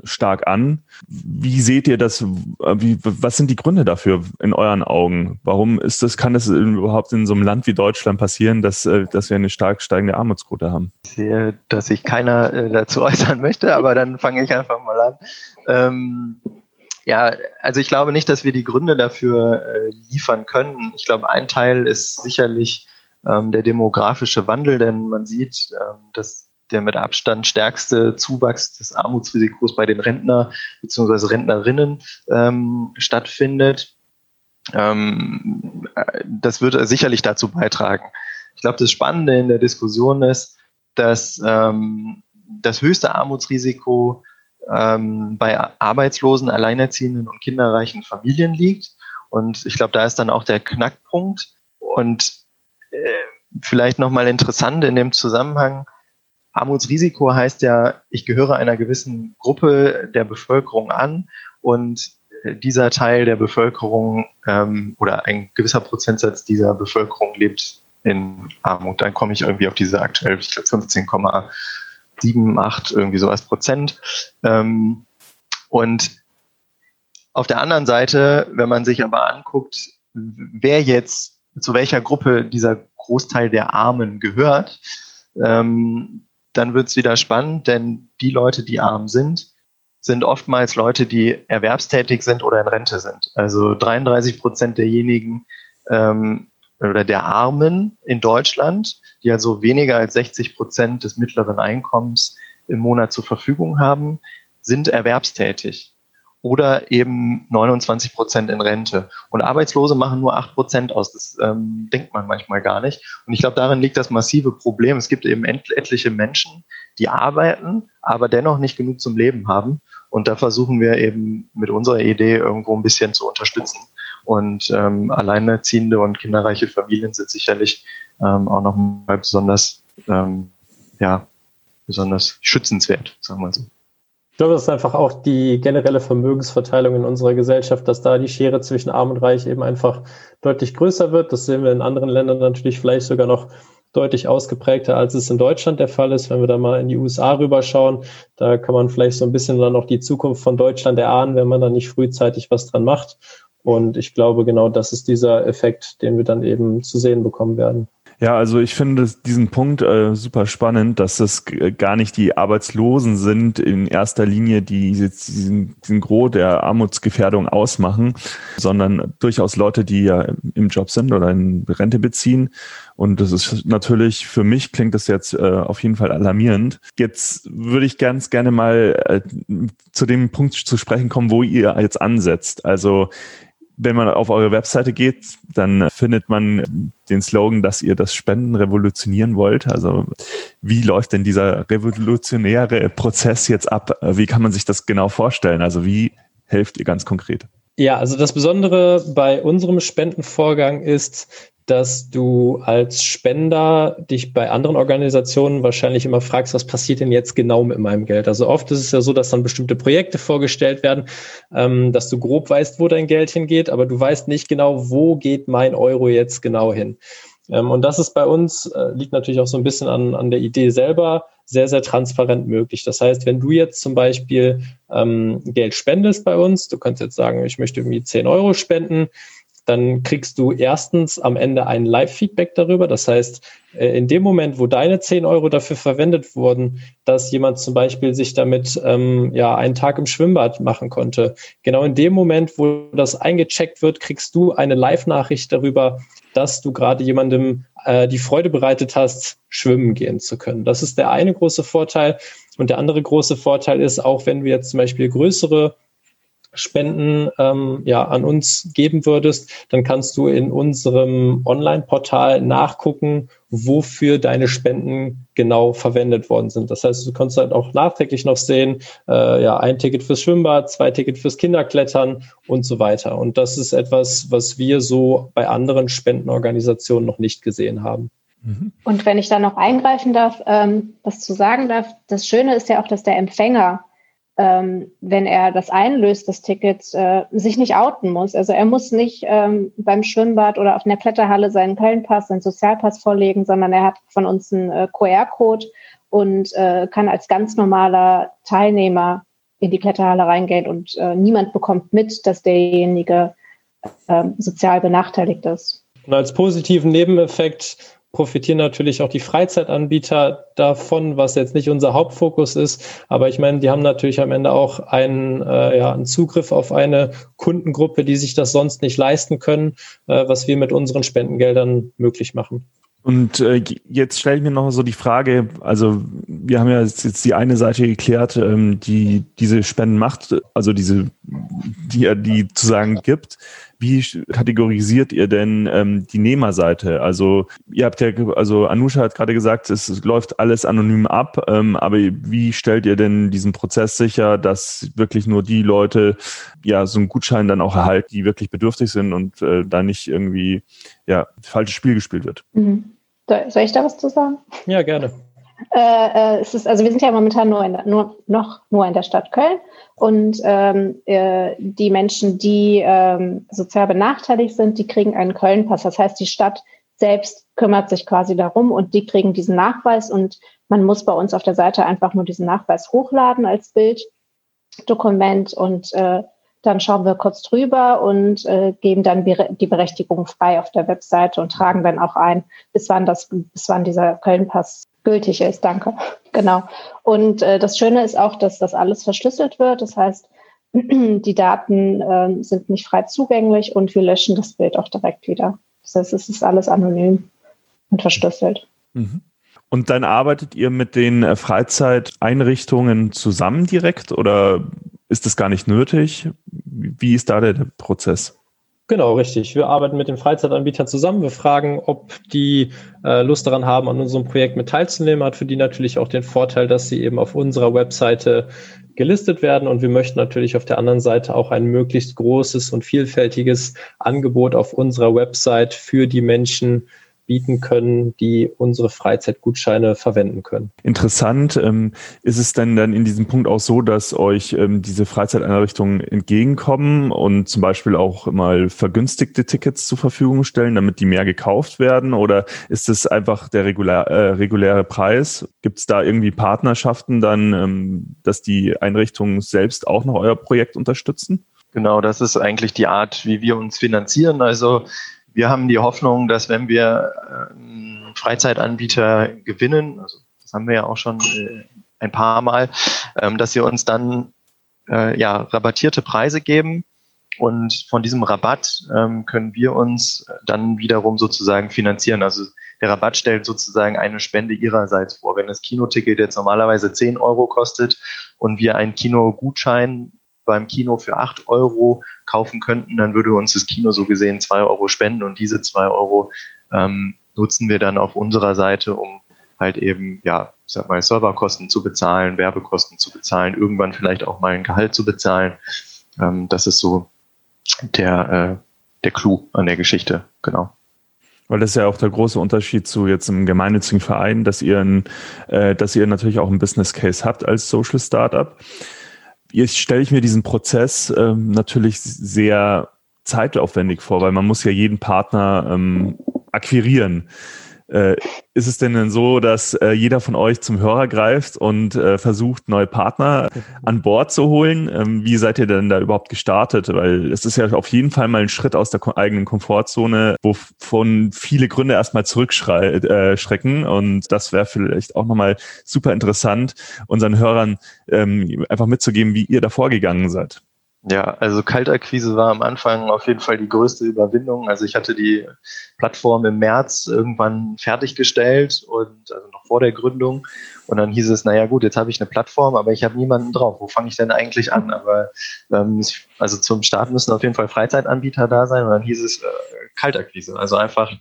stark an. Wie seht ihr das? Wie, was sind die Gründe dafür in euren Augen? Warum ist das, kann das überhaupt in so einem Land wie Deutschland passieren, dass, äh, dass wir eine stark steigende Armutsquote haben?
Ich sehe, dass sich keiner äh, dazu <laughs> äußern möchte, aber dann fange ich einfach mal an. Ähm, Ja, also ich glaube nicht, dass wir die Gründe dafür äh, liefern können. Ich glaube, ein Teil ist sicherlich ähm, der demografische Wandel, denn man sieht, ähm, dass der mit Abstand stärkste Zuwachs des Armutsrisikos bei den Rentner bzw. Rentnerinnen ähm, stattfindet. Ähm, das würde sicherlich dazu beitragen. Ich glaube, das Spannende in der Diskussion ist, dass ähm, das höchste Armutsrisiko ähm, bei Arbeitslosen, Alleinerziehenden und kinderreichen Familien liegt. Und ich glaube, da ist dann auch der Knackpunkt. Und äh, vielleicht nochmal interessant in dem Zusammenhang, Armutsrisiko heißt ja, ich gehöre einer gewissen Gruppe der Bevölkerung an und äh, dieser Teil der Bevölkerung ähm, oder ein gewisser Prozentsatz dieser Bevölkerung lebt in Armut. Dann komme ich irgendwie auf diese aktuell, ich glaube 15,7, 8, irgendwie sowas Prozent. Ähm, und auf der anderen Seite, wenn man sich aber anguckt, wer jetzt zu welcher Gruppe dieser Großteil der Armen gehört, ähm, dann wird es wieder spannend, denn die Leute, die arm sind, sind oftmals Leute, die erwerbstätig sind oder in Rente sind. Also 33 Prozent derjenigen ähm, oder der Armen in Deutschland, die also weniger als 60 Prozent des mittleren Einkommens im Monat zur Verfügung haben, sind erwerbstätig oder eben 29 Prozent in Rente. Und Arbeitslose machen nur 8 Prozent aus. Das ähm, denkt man manchmal gar nicht. Und ich glaube, darin liegt das massive Problem. Es gibt eben etliche Menschen, die arbeiten, aber dennoch nicht genug zum Leben haben. Und da versuchen wir eben mit unserer Idee irgendwo ein bisschen zu unterstützen. Und ähm, alleinerziehende und kinderreiche Familien sind sicherlich ähm, auch noch mal besonders, ähm, ja, besonders schützenswert, sagen wir so.
Ich glaube, das ist einfach auch die generelle Vermögensverteilung in unserer Gesellschaft, dass da die Schere zwischen Arm und Reich eben einfach deutlich größer wird. Das sehen wir in anderen Ländern natürlich vielleicht sogar noch deutlich ausgeprägter, als es in Deutschland der Fall ist. Wenn wir da mal in die USA rüberschauen, da kann man vielleicht so ein bisschen dann auch die Zukunft von Deutschland erahnen, wenn man da nicht frühzeitig was dran macht. Und ich glaube, genau das ist dieser Effekt, den wir dann eben zu sehen bekommen werden.
Ja, also ich finde diesen Punkt äh, super spannend, dass es gar nicht die Arbeitslosen sind in erster Linie, die diesen, diesen Gros der Armutsgefährdung ausmachen, sondern durchaus Leute, die ja im Job sind oder in Rente beziehen. Und das ist natürlich, für mich klingt das jetzt äh, auf jeden Fall alarmierend. Jetzt würde ich ganz gerne mal äh, zu dem Punkt zu sprechen kommen, wo ihr jetzt ansetzt. Also wenn man auf eure Webseite geht, dann findet man den Slogan, dass ihr das Spenden revolutionieren wollt. Also wie läuft denn dieser revolutionäre Prozess jetzt ab? Wie kann man sich das genau vorstellen? Also wie helft ihr ganz konkret?
Ja, also das Besondere bei unserem Spendenvorgang ist, dass du als Spender dich bei anderen Organisationen wahrscheinlich immer fragst, was passiert denn jetzt genau mit meinem Geld? Also oft ist es ja so, dass dann bestimmte Projekte vorgestellt werden, ähm, dass du grob weißt, wo dein Geld hingeht, aber du weißt nicht genau, wo geht mein Euro jetzt genau hin. Ähm, und das ist bei uns, äh, liegt natürlich auch so ein bisschen an, an der Idee selber, sehr, sehr transparent möglich. Das heißt, wenn du jetzt zum Beispiel ähm, Geld spendest bei uns, du kannst jetzt sagen, ich möchte irgendwie 10 Euro spenden, dann kriegst du erstens am Ende ein Live-Feedback darüber. Das heißt, äh, in dem Moment, wo deine 10 Euro dafür verwendet wurden, dass jemand zum Beispiel sich damit ähm, ja einen Tag im Schwimmbad machen konnte, genau in dem Moment, wo das eingecheckt wird, kriegst du eine Live-Nachricht darüber, dass du gerade jemandem äh, die Freude bereitet hast, schwimmen gehen zu können. Das ist der eine große Vorteil. Und der andere große Vorteil ist, auch wenn wir jetzt zum Beispiel größere Spenden ähm, ja, an uns geben würdest, dann kannst du in unserem Online-Portal nachgucken, wofür deine Spenden genau verwendet worden sind. Das heißt, du kannst halt auch nachträglich noch sehen, äh, ja, ein Ticket fürs Schwimmbad, zwei Ticket fürs Kinderklettern und so weiter. Und das ist etwas, was wir so bei anderen Spendenorganisationen noch nicht gesehen haben.
Mhm. Und wenn ich da noch eingreifen darf, ähm, was zu sagen darf, das Schöne ist ja auch, dass der Empfänger ähm, wenn er das einlöst, das Ticket, äh, sich nicht outen muss. Also er muss nicht ähm, beim Schwimmbad oder auf einer Kletterhalle seinen Kölnpass, seinen Sozialpass vorlegen, sondern er hat von uns einen äh, QR-Code und äh, kann als ganz normaler Teilnehmer in die Kletterhalle reingehen und äh, niemand bekommt mit, dass derjenige äh, sozial benachteiligt ist.
Und als positiven Nebeneffekt profitieren natürlich auch die Freizeitanbieter davon, was jetzt nicht unser Hauptfokus ist. Aber ich meine, die haben natürlich am Ende auch einen, äh, ja, einen Zugriff auf eine Kundengruppe, die sich das sonst nicht leisten können, äh, was wir mit unseren Spendengeldern möglich machen.
Und äh, jetzt stelle ich mir noch so die Frage, also wir haben ja jetzt die eine Seite geklärt, ähm, die diese Spenden macht, also diese, die er die zu sagen gibt. Wie kategorisiert ihr denn ähm, die Nehmerseite? Also ihr habt ja, also Anusha hat gerade gesagt, es läuft alles anonym ab, ähm, aber wie stellt ihr denn diesen Prozess sicher, dass wirklich nur die Leute ja so einen Gutschein dann auch erhalten, die wirklich bedürftig sind und äh, da nicht irgendwie ja falsches Spiel gespielt wird?
Mhm. Soll ich da was zu sagen?
Ja, gerne.
Äh, äh, es ist, also wir sind ja momentan nur, der, nur noch nur in der Stadt Köln. Und ähm, äh, die Menschen, die ähm, sozial benachteiligt sind, die kriegen einen Köln-Pass. Das heißt, die Stadt selbst kümmert sich quasi darum und die kriegen diesen Nachweis. Und man muss bei uns auf der Seite einfach nur diesen Nachweis hochladen als Bilddokument. Und äh, dann schauen wir kurz drüber und äh, geben dann die Berechtigung frei auf der Webseite und tragen dann auch ein, bis wann das, bis wann dieser Köln-Pass gültig ist. Danke. Genau. Und äh, das Schöne ist auch, dass das alles verschlüsselt wird. Das heißt, <clears throat> die Daten äh, sind nicht frei zugänglich und wir löschen das Bild auch direkt wieder. Das heißt, es ist alles anonym und verschlüsselt.
Mhm. Und dann arbeitet ihr mit den äh, Freizeiteinrichtungen zusammen direkt oder ist das gar nicht nötig? Wie ist da der Prozess?
Genau, richtig. Wir arbeiten mit den Freizeitanbietern zusammen. Wir fragen, ob die äh, Lust daran haben, an unserem Projekt mit teilzunehmen. Hat für die natürlich auch den Vorteil, dass sie eben auf unserer Webseite gelistet werden. Und wir möchten natürlich auf der anderen Seite auch ein möglichst großes und vielfältiges Angebot auf unserer Website für die Menschen bieten können, die unsere Freizeitgutscheine verwenden können.
Interessant. Ähm, ist es denn dann in diesem Punkt auch so, dass euch ähm, diese Freizeiteinrichtungen entgegenkommen und zum Beispiel auch mal vergünstigte Tickets zur Verfügung stellen, damit die mehr gekauft werden? Oder ist es einfach der regulär, äh, reguläre Preis? Gibt es da irgendwie Partnerschaften dann, ähm, dass die Einrichtungen selbst auch noch euer Projekt unterstützen?
Genau, das ist eigentlich die Art, wie wir uns finanzieren. Also wir haben die Hoffnung, dass wenn wir äh, Freizeitanbieter gewinnen, also das haben wir ja auch schon äh, ein paar Mal, ähm, dass sie uns dann äh, ja rabattierte Preise geben und von diesem Rabatt ähm, können wir uns dann wiederum sozusagen finanzieren. Also der Rabatt stellt sozusagen eine Spende ihrerseits vor. Wenn das Kinoticket jetzt normalerweise 10 Euro kostet und wir einen Kinogutschein beim Kino für 8 Euro kaufen könnten, dann würde uns das Kino so gesehen 2 Euro spenden und diese 2 Euro ähm, nutzen wir dann auf unserer Seite, um halt eben, ja, ich sag mal, Serverkosten zu bezahlen, Werbekosten zu bezahlen, irgendwann vielleicht auch mal ein Gehalt zu bezahlen. Ähm, das ist so der, äh, der Clou an der Geschichte, genau.
Weil das ist ja auch der große Unterschied zu jetzt einem gemeinnützigen Verein, dass ihr, ein, äh, dass ihr natürlich auch einen Business Case habt als Social Startup. Jetzt stelle ich mir diesen Prozess ähm, natürlich sehr zeitaufwendig vor, weil man muss ja jeden Partner ähm, akquirieren. Äh, ist es denn, denn so, dass äh, jeder von euch zum Hörer greift und äh, versucht, neue Partner <laughs> an Bord zu holen? Ähm, wie seid ihr denn da überhaupt gestartet? Weil es ist ja auf jeden Fall mal ein Schritt aus der eigenen Komfortzone, wovon viele Gründe erstmal zurückschrecken. Äh, und das wäre vielleicht auch nochmal super interessant, unseren Hörern ähm, einfach mitzugeben, wie ihr da vorgegangen seid.
Ja, also Kaltakquise war am Anfang auf jeden Fall die größte Überwindung. Also ich hatte die Plattform im März irgendwann fertiggestellt und also noch vor der Gründung. Und dann hieß es, naja gut, jetzt habe ich eine Plattform, aber ich habe niemanden drauf. Wo fange ich denn eigentlich an? Aber ähm, also zum Start müssen auf jeden Fall Freizeitanbieter da sein. Und dann hieß es äh, Kaltakquise. Also einfach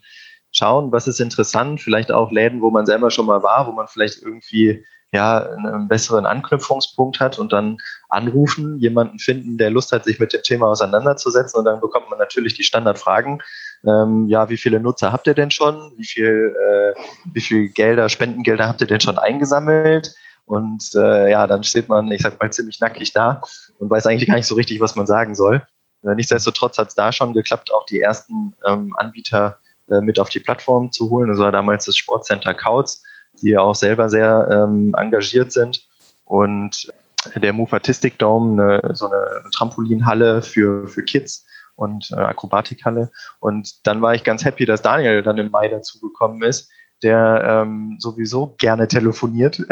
schauen, was ist interessant, vielleicht auch Läden, wo man selber schon mal war, wo man vielleicht irgendwie ja, einen besseren Anknüpfungspunkt hat und dann anrufen, jemanden finden, der Lust hat, sich mit dem Thema auseinanderzusetzen und dann bekommt man natürlich die Standardfragen. Ähm, ja, wie viele Nutzer habt ihr denn schon? Wie viel, äh, wie viel Gelder, Spendengelder habt ihr denn schon eingesammelt? Und äh, ja, dann steht man, ich sag mal, ziemlich nackig da und weiß eigentlich gar nicht so richtig, was man sagen soll. Äh, nichtsdestotrotz hat es da schon geklappt, auch die ersten ähm, Anbieter äh, mit auf die Plattform zu holen. Das war damals das Sportcenter Kautz die ja auch selber sehr ähm, engagiert sind. Und der Move Artistic Dome, eine, so eine Trampolinhalle für, für Kids und äh, Akrobatikhalle. Und dann war ich ganz happy, dass Daniel dann im Mai dazugekommen ist, der ähm, sowieso gerne telefoniert <laughs>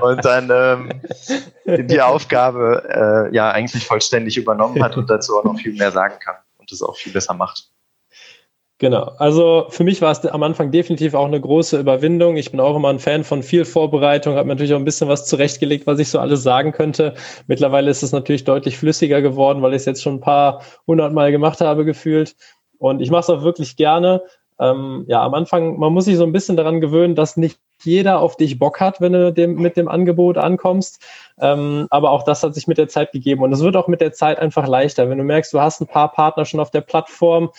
und dann ähm, die Aufgabe äh, ja eigentlich vollständig übernommen hat und dazu auch noch viel mehr sagen kann und das auch viel besser macht.
Genau. Also für mich war es am Anfang definitiv auch eine große Überwindung. Ich bin auch immer ein Fan von viel Vorbereitung, habe natürlich auch ein bisschen was zurechtgelegt, was ich so alles sagen könnte. Mittlerweile ist es natürlich deutlich flüssiger geworden, weil ich es jetzt schon ein paar hundert Mal gemacht habe gefühlt. Und ich mache es auch wirklich gerne. Ähm, ja, am Anfang, man muss sich so ein bisschen daran gewöhnen, dass nicht jeder auf dich Bock hat, wenn du dem, mit dem Angebot ankommst. Ähm, aber auch das hat sich mit der Zeit gegeben. Und es wird auch mit der Zeit einfach leichter. Wenn du merkst, du hast ein paar Partner schon auf der Plattform,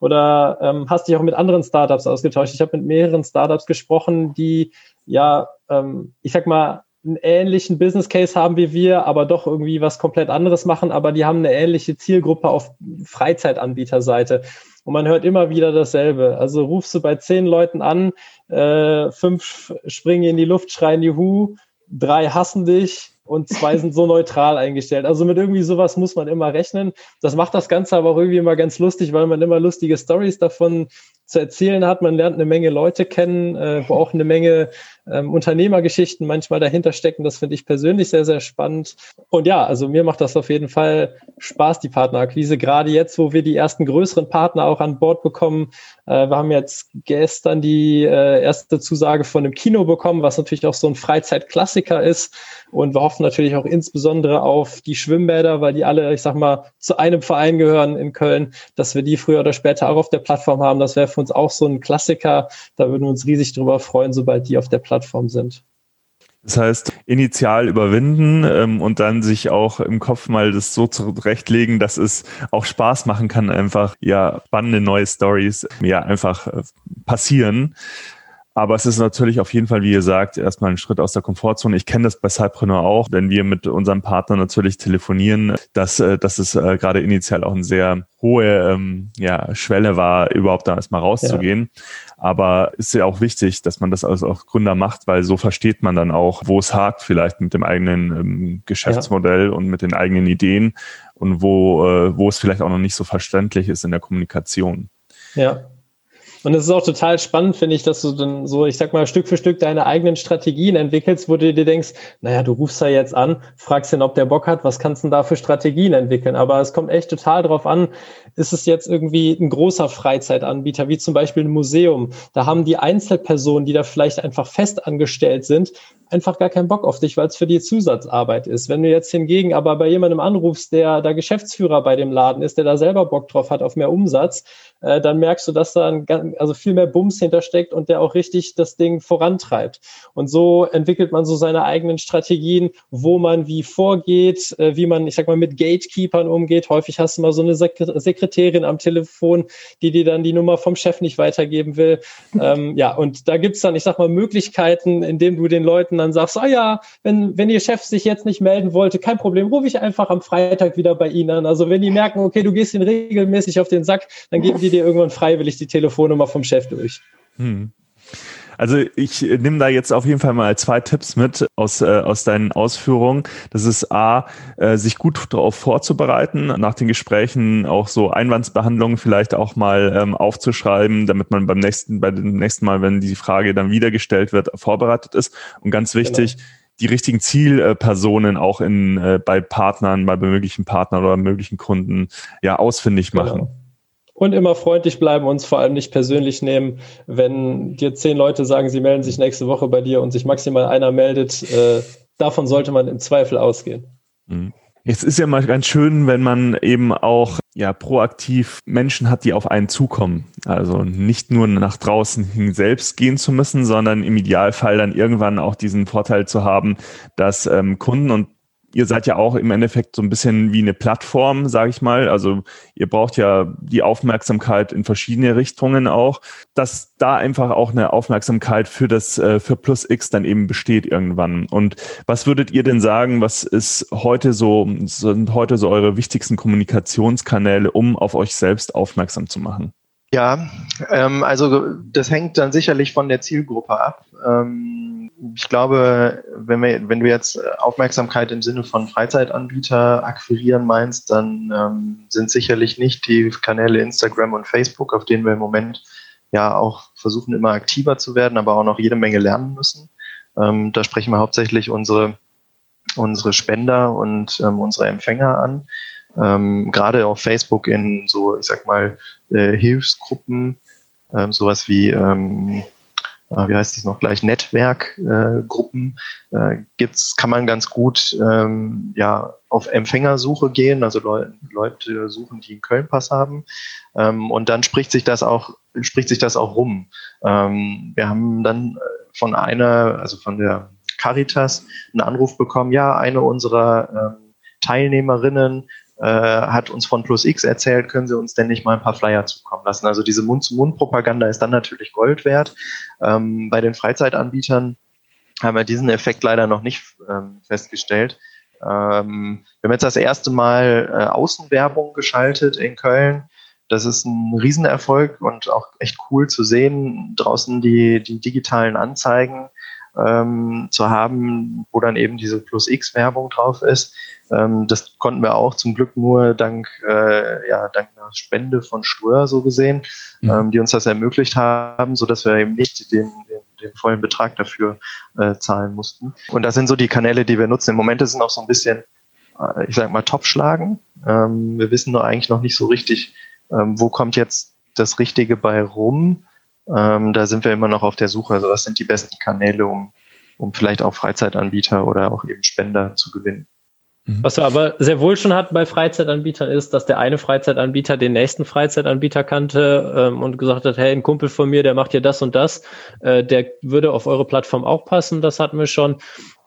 oder ähm, hast dich auch mit anderen Startups ausgetauscht? Ich habe mit mehreren Startups gesprochen, die ja, ähm, ich sag mal, einen ähnlichen Business Case haben wie wir, aber doch irgendwie was komplett anderes machen, aber die haben eine ähnliche Zielgruppe auf Freizeitanbieterseite. Und man hört immer wieder dasselbe. Also rufst du bei zehn Leuten an, äh, fünf springen in die Luft, schreien Juhu, drei hassen dich, und zwei sind so neutral eingestellt. Also mit irgendwie sowas muss man immer rechnen. Das macht das Ganze aber auch irgendwie immer ganz lustig, weil man immer lustige Stories davon zu erzählen hat. Man lernt eine Menge Leute kennen, äh, wo auch eine Menge ähm, Unternehmergeschichten manchmal dahinter stecken. Das finde ich persönlich sehr, sehr spannend. Und ja, also mir macht das auf jeden Fall Spaß, die Partnerakquise. Gerade jetzt, wo wir die ersten größeren Partner auch an Bord bekommen. Äh, wir haben jetzt gestern die äh, erste Zusage von einem Kino bekommen, was natürlich auch so ein Freizeitklassiker ist. Und wir hoffen natürlich auch insbesondere auf die Schwimmbäder, weil die alle, ich sag mal, zu einem Verein gehören in Köln, dass wir die früher oder später auch auf der Plattform haben. Das wäre für uns auch so ein Klassiker. Da würden wir uns riesig drüber freuen, sobald die auf der Plattform sind.
Das heißt, initial überwinden ähm, und dann sich auch im Kopf mal das so zurechtlegen, dass es auch Spaß machen kann, einfach ja spannende neue Stories ja einfach äh, passieren. Aber es ist natürlich auf jeden Fall, wie ihr sagt, erstmal ein Schritt aus der Komfortzone. Ich kenne das bei Cypreneur auch, wenn wir mit unserem Partner natürlich telefonieren, dass, äh, dass es äh, gerade initial auch eine sehr hohe ähm, ja, Schwelle war, überhaupt da erstmal rauszugehen. Ja. Aber ist ja auch wichtig, dass man das als auch Gründer macht, weil so versteht man dann auch, wo es hakt vielleicht mit dem eigenen ähm, Geschäftsmodell ja. und mit den eigenen Ideen und wo, äh, wo es vielleicht auch noch nicht so verständlich ist in der Kommunikation.
Ja, und es ist auch total spannend, finde ich, dass du dann so, ich sag mal, Stück für Stück deine eigenen Strategien entwickelst, wo du dir denkst, naja, du rufst da jetzt an, fragst ihn, ob der Bock hat, was kannst du denn da für Strategien entwickeln? Aber es kommt echt total drauf an, ist es jetzt irgendwie ein großer Freizeitanbieter, wie zum Beispiel ein Museum. Da haben die Einzelpersonen, die da vielleicht einfach fest angestellt sind, einfach gar keinen Bock auf dich, weil es für die Zusatzarbeit ist. Wenn du jetzt hingegen aber bei jemandem anrufst, der da Geschäftsführer bei dem Laden ist, der da selber Bock drauf hat auf mehr Umsatz, äh, dann merkst du, dass da ein, also viel mehr Bums hintersteckt und der auch richtig das Ding vorantreibt. Und so entwickelt man so seine eigenen Strategien, wo man wie vorgeht, äh, wie man, ich sag mal, mit Gatekeepern umgeht. Häufig hast du mal so eine Sekretärin am Telefon, die dir dann die Nummer vom Chef nicht weitergeben will. <laughs> ähm, ja, und da gibt's dann, ich sag mal, Möglichkeiten, indem du den Leuten dann sagst, ah ja, wenn, wenn ihr Chef sich jetzt nicht melden wollte, kein Problem, rufe ich einfach am Freitag wieder bei Ihnen an. Also wenn die merken, okay, du gehst ihnen regelmäßig auf den Sack, dann geben die dir irgendwann freiwillig die Telefonnummer vom Chef durch. Hm.
Also ich nehme da jetzt auf jeden Fall mal zwei Tipps mit aus, äh, aus deinen Ausführungen. Das ist A, äh, sich gut darauf vorzubereiten, nach den Gesprächen auch so Einwandsbehandlungen vielleicht auch mal ähm, aufzuschreiben, damit man beim nächsten, bei dem nächsten Mal, wenn die Frage dann wieder gestellt wird, vorbereitet ist. Und ganz wichtig, genau die richtigen Zielpersonen auch in, äh, bei Partnern, bei möglichen Partnern oder möglichen Kunden ja ausfindig machen. Genau
und immer freundlich bleiben, uns vor allem nicht persönlich nehmen. Wenn dir zehn Leute sagen, sie melden sich nächste Woche bei dir und sich maximal einer meldet, äh, davon sollte man im Zweifel ausgehen.
Mhm. Jetzt ist ja mal ganz schön, wenn man eben auch ja proaktiv Menschen hat, die auf einen zukommen. Also nicht nur nach draußen hin selbst gehen zu müssen, sondern im Idealfall dann irgendwann auch diesen Vorteil zu haben, dass ähm, Kunden und ihr seid ja auch im Endeffekt so ein bisschen wie eine Plattform, sage ich mal. Also ihr braucht ja die Aufmerksamkeit in verschiedene Richtungen auch, dass da einfach auch eine Aufmerksamkeit für das äh, für Plus X dann eben besteht irgendwann. Und was würdet ihr denn sagen, was ist heute so sind heute so eure wichtigsten Kommunikationskanäle, um auf euch selbst aufmerksam zu machen?
Ja, ähm, also das hängt dann sicherlich von der Zielgruppe ab. Ähm, ich glaube, wenn, wir, wenn du jetzt Aufmerksamkeit im Sinne von Freizeitanbieter akquirieren meinst, dann ähm, sind sicherlich nicht die Kanäle Instagram und Facebook, auf denen wir im Moment ja auch versuchen immer aktiver zu werden, aber auch noch jede Menge lernen müssen. Ähm, da sprechen wir hauptsächlich unsere, unsere Spender und ähm, unsere Empfänger an. Ähm, gerade auf Facebook in so, ich sag mal, äh, Hilfsgruppen, ähm, sowas wie ähm, äh, wie heißt es noch gleich, Netzwerkgruppen äh, äh, gibt's, kann man ganz gut ähm, ja, auf Empfängersuche gehen, also Leute, Leute suchen, die einen Köln-Pass haben. Ähm, und dann spricht sich das auch, spricht sich das auch rum. Ähm, wir haben dann von einer, also von der Caritas, einen Anruf bekommen, ja, eine unserer ähm, Teilnehmerinnen äh, hat uns von Plus X erzählt, können Sie uns denn nicht mal ein paar Flyer zukommen lassen? Also diese Mund-zu-Mund-Propaganda ist dann natürlich Gold wert. Ähm, bei den Freizeitanbietern haben wir diesen Effekt leider noch nicht ähm, festgestellt. Ähm, wir haben jetzt das erste Mal äh, Außenwerbung geschaltet in Köln. Das ist ein Riesenerfolg und auch echt cool zu sehen. Draußen die, die digitalen Anzeigen ähm, zu haben, wo dann eben diese Plus X-Werbung drauf ist. Ähm, das konnten wir auch zum Glück nur dank, äh, ja, dank einer Spende von Stur so gesehen, mhm. ähm, die uns das ermöglicht haben, so dass wir eben nicht den, den, den vollen Betrag dafür äh, zahlen mussten. Und das sind so die Kanäle, die wir nutzen. Im Moment ist es noch so ein bisschen, äh, ich sag mal, Topschlagen. Ähm, wir wissen nur eigentlich noch nicht so richtig, ähm, wo kommt jetzt das Richtige bei rum. Ähm, da sind wir immer noch auf der Suche. Also was sind die besten Kanäle, um, um vielleicht auch Freizeitanbieter oder auch eben Spender zu gewinnen.
Mhm. Was wir aber sehr wohl schon hatten bei Freizeitanbietern ist, dass der eine Freizeitanbieter den nächsten Freizeitanbieter kannte ähm, und gesagt hat, hey, ein Kumpel von mir, der macht hier das und das, äh, der würde auf eure Plattform auch passen, das hatten wir schon.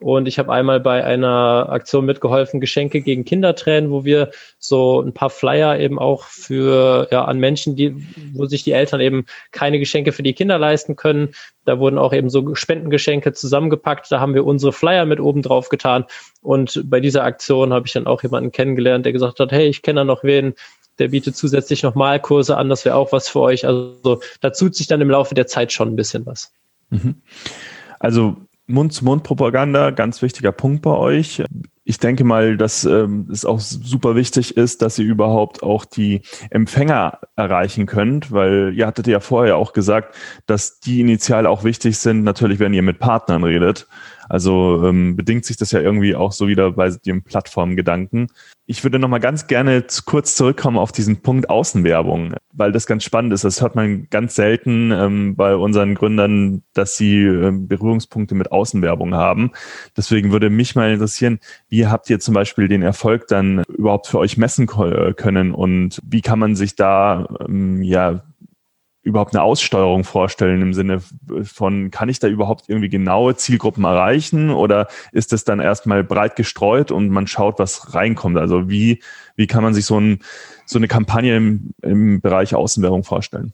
Und ich habe einmal bei einer Aktion mitgeholfen, Geschenke gegen Kindertränen, wo wir so ein paar Flyer eben auch für ja an Menschen, die, wo sich die Eltern eben keine Geschenke für die Kinder leisten können. Da wurden auch eben so Spendengeschenke zusammengepackt. Da haben wir unsere Flyer mit oben drauf getan. Und bei dieser Aktion habe ich dann auch jemanden kennengelernt, der gesagt hat, hey, ich kenne da noch wen, der bietet zusätzlich noch Malkurse an, das wäre auch was für euch. Also da tut sich dann im Laufe der Zeit schon ein bisschen was.
Mhm. Also Mund-zu-Mund-Propaganda, ganz wichtiger Punkt bei euch. Ich denke mal, dass ähm, es auch super wichtig ist, dass ihr überhaupt auch die Empfänger erreichen könnt, weil ihr hattet ja vorher auch gesagt, dass die initial auch wichtig sind, natürlich, wenn ihr mit Partnern redet. Also ähm, bedingt sich das ja irgendwie auch so wieder bei dem Plattformgedanken. Ich würde noch mal ganz gerne kurz zurückkommen auf diesen Punkt Außenwerbung, weil das ganz spannend ist. Das hört man ganz selten ähm, bei unseren Gründern, dass sie äh, Berührungspunkte mit Außenwerbung haben. Deswegen würde mich mal interessieren, wie habt ihr zum Beispiel den Erfolg dann überhaupt für euch messen können und wie kann man sich da ähm, ja überhaupt eine Aussteuerung vorstellen im Sinne von, kann ich da überhaupt irgendwie genaue Zielgruppen erreichen oder ist es dann erstmal breit gestreut und man schaut, was reinkommt? Also wie, wie kann man sich so, ein, so eine Kampagne im, im Bereich Außenwerbung vorstellen?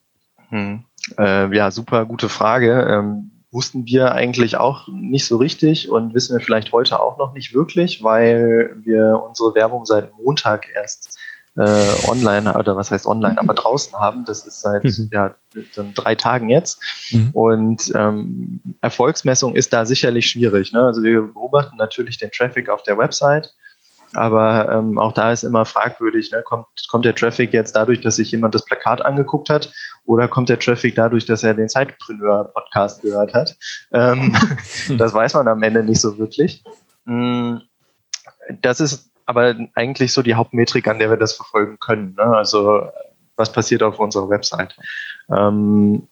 Hm. Äh, ja, super gute Frage. Ähm, wussten wir eigentlich auch nicht so richtig und wissen wir vielleicht heute auch noch nicht wirklich, weil wir unsere Werbung seit Montag erst äh, online oder was heißt online, aber draußen haben. Das ist seit mhm. ja, dann drei Tagen jetzt. Mhm. Und ähm, Erfolgsmessung ist da sicherlich schwierig. Ne? Also wir beobachten natürlich den Traffic auf der Website. Aber ähm, auch da ist immer fragwürdig, ne? kommt, kommt der Traffic jetzt dadurch, dass sich jemand das Plakat angeguckt hat, oder kommt der Traffic dadurch, dass er den Zeitpreneur-Podcast gehört hat? Ähm, <laughs> das weiß man am Ende nicht so wirklich. Mm, das ist aber eigentlich so die Hauptmetrik, an der wir das verfolgen können. Ne? Also was passiert auf unserer Website. Ähm,